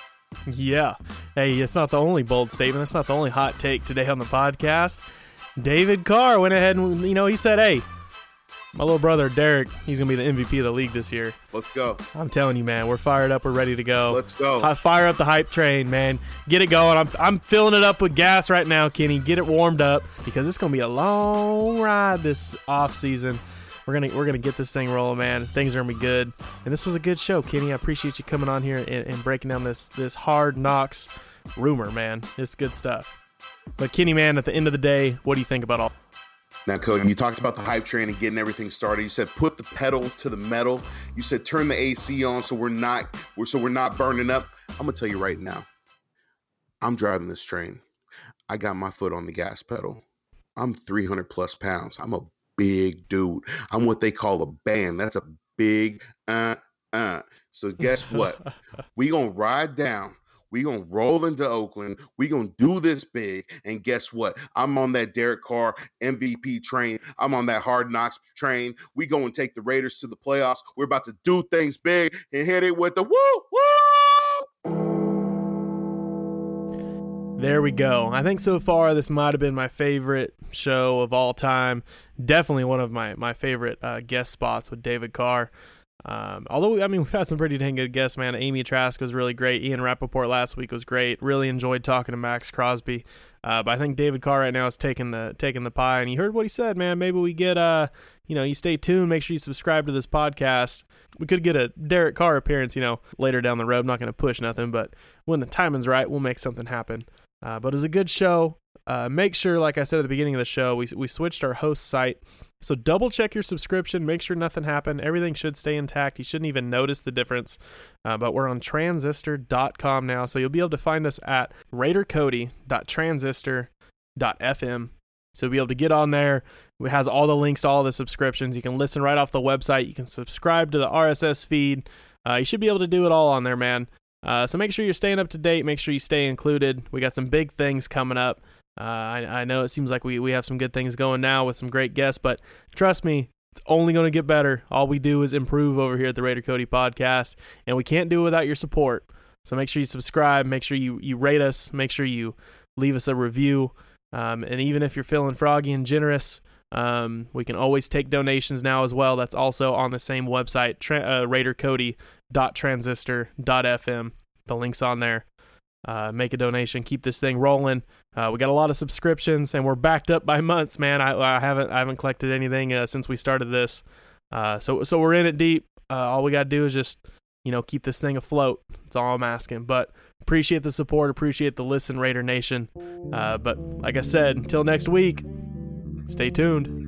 Yeah. Hey, it's not the only bold statement. That's not the only hot take today on the podcast. David Carr went ahead and, you know, he said, hey, my little brother Derek, he's going to be the MVP of the league this year. Let's go. I'm telling you, man, we're fired up. We're ready to go. Let's go. Hi- Fire up the hype train, man. Get it going. I'm, I'm filling it up with gas right now, Kenny. Get it warmed up because it's going to be a long ride this off season. We're gonna we're gonna get this thing rolling, man. Things are gonna be good. And this was a good show, Kenny. I appreciate you coming on here and, and breaking down this this hard knocks rumor, man. It's good stuff. But Kenny, man, at the end of the day, what do you think about all? Now, Cody, you talked about the hype train and getting everything started. You said put the pedal to the metal. You said turn the AC on so we're not we're so we're not burning up. I'm gonna tell you right now. I'm driving this train. I got my foot on the gas pedal. I'm 300 plus pounds. I'm a big dude. I'm what they call a band. That's a big uh uh. So guess what? we gonna ride down. We gonna roll into Oakland. We're gonna do this big. And guess what? I'm on that Derek Carr MVP train. I'm on that Hard Knocks train. We go and take the Raiders to the playoffs. We're about to do things big and hit it with the woo woo. There we go. I think so far this might have been my favorite show of all time. Definitely one of my my favorite uh, guest spots with David Carr. Um, although I mean we've had some pretty dang good guests, man. Amy Trask was really great. Ian Rapoport last week was great. Really enjoyed talking to Maxx Crosby. Uh, but I think David Carr right now is taking the taking the pie. And you heard what he said, man. Maybe we get uh you know you stay tuned. Make sure you subscribe to this podcast. We could get a Derek Carr appearance, you know, later down the road. I'm not going to push nothing, but when the timing's right, we'll make something happen. Uh, but it was a good show. Uh, make sure, like I said at the beginning of the show, we, we switched our host site. So double check your subscription. Make sure nothing happened. Everything should stay intact. You shouldn't even notice the difference. Uh, but we're on transistor.com now. So you'll be able to find us at raidercody.transistor.fm. So you'll be able to get on there. It has all the links to all the subscriptions. You can listen right off the website. You can subscribe to the RSS feed. Uh, you should be able to do it all on there, man. Uh, so make sure you're staying up to date. Make sure you stay included. We got some big things coming up. Uh, I, I know it seems like we, we have some good things going now with some great guests, but trust me, it's only going to get better. All we do is improve over here at the Raider Cody podcast, and we can't do it without your support. So make sure you subscribe, make sure you, you rate us, make sure you leave us a review. Um, and even if you're feeling froggy and generous, um, we can always take donations now as well. That's also on the same website, tra- uh, RaiderCody.transistor.fm. The link's on there. Uh, make a donation, keep this thing rolling. Uh, we got a lot of subscriptions, and we're backed up by months, man. I, I haven't I haven't collected anything uh, since we started this, uh, so so we're in it deep. Uh, all we got to do is just you know keep this thing afloat. That's all I'm asking. But appreciate the support, appreciate the listen, Raider Nation. Uh, but like I said, until next week, stay tuned.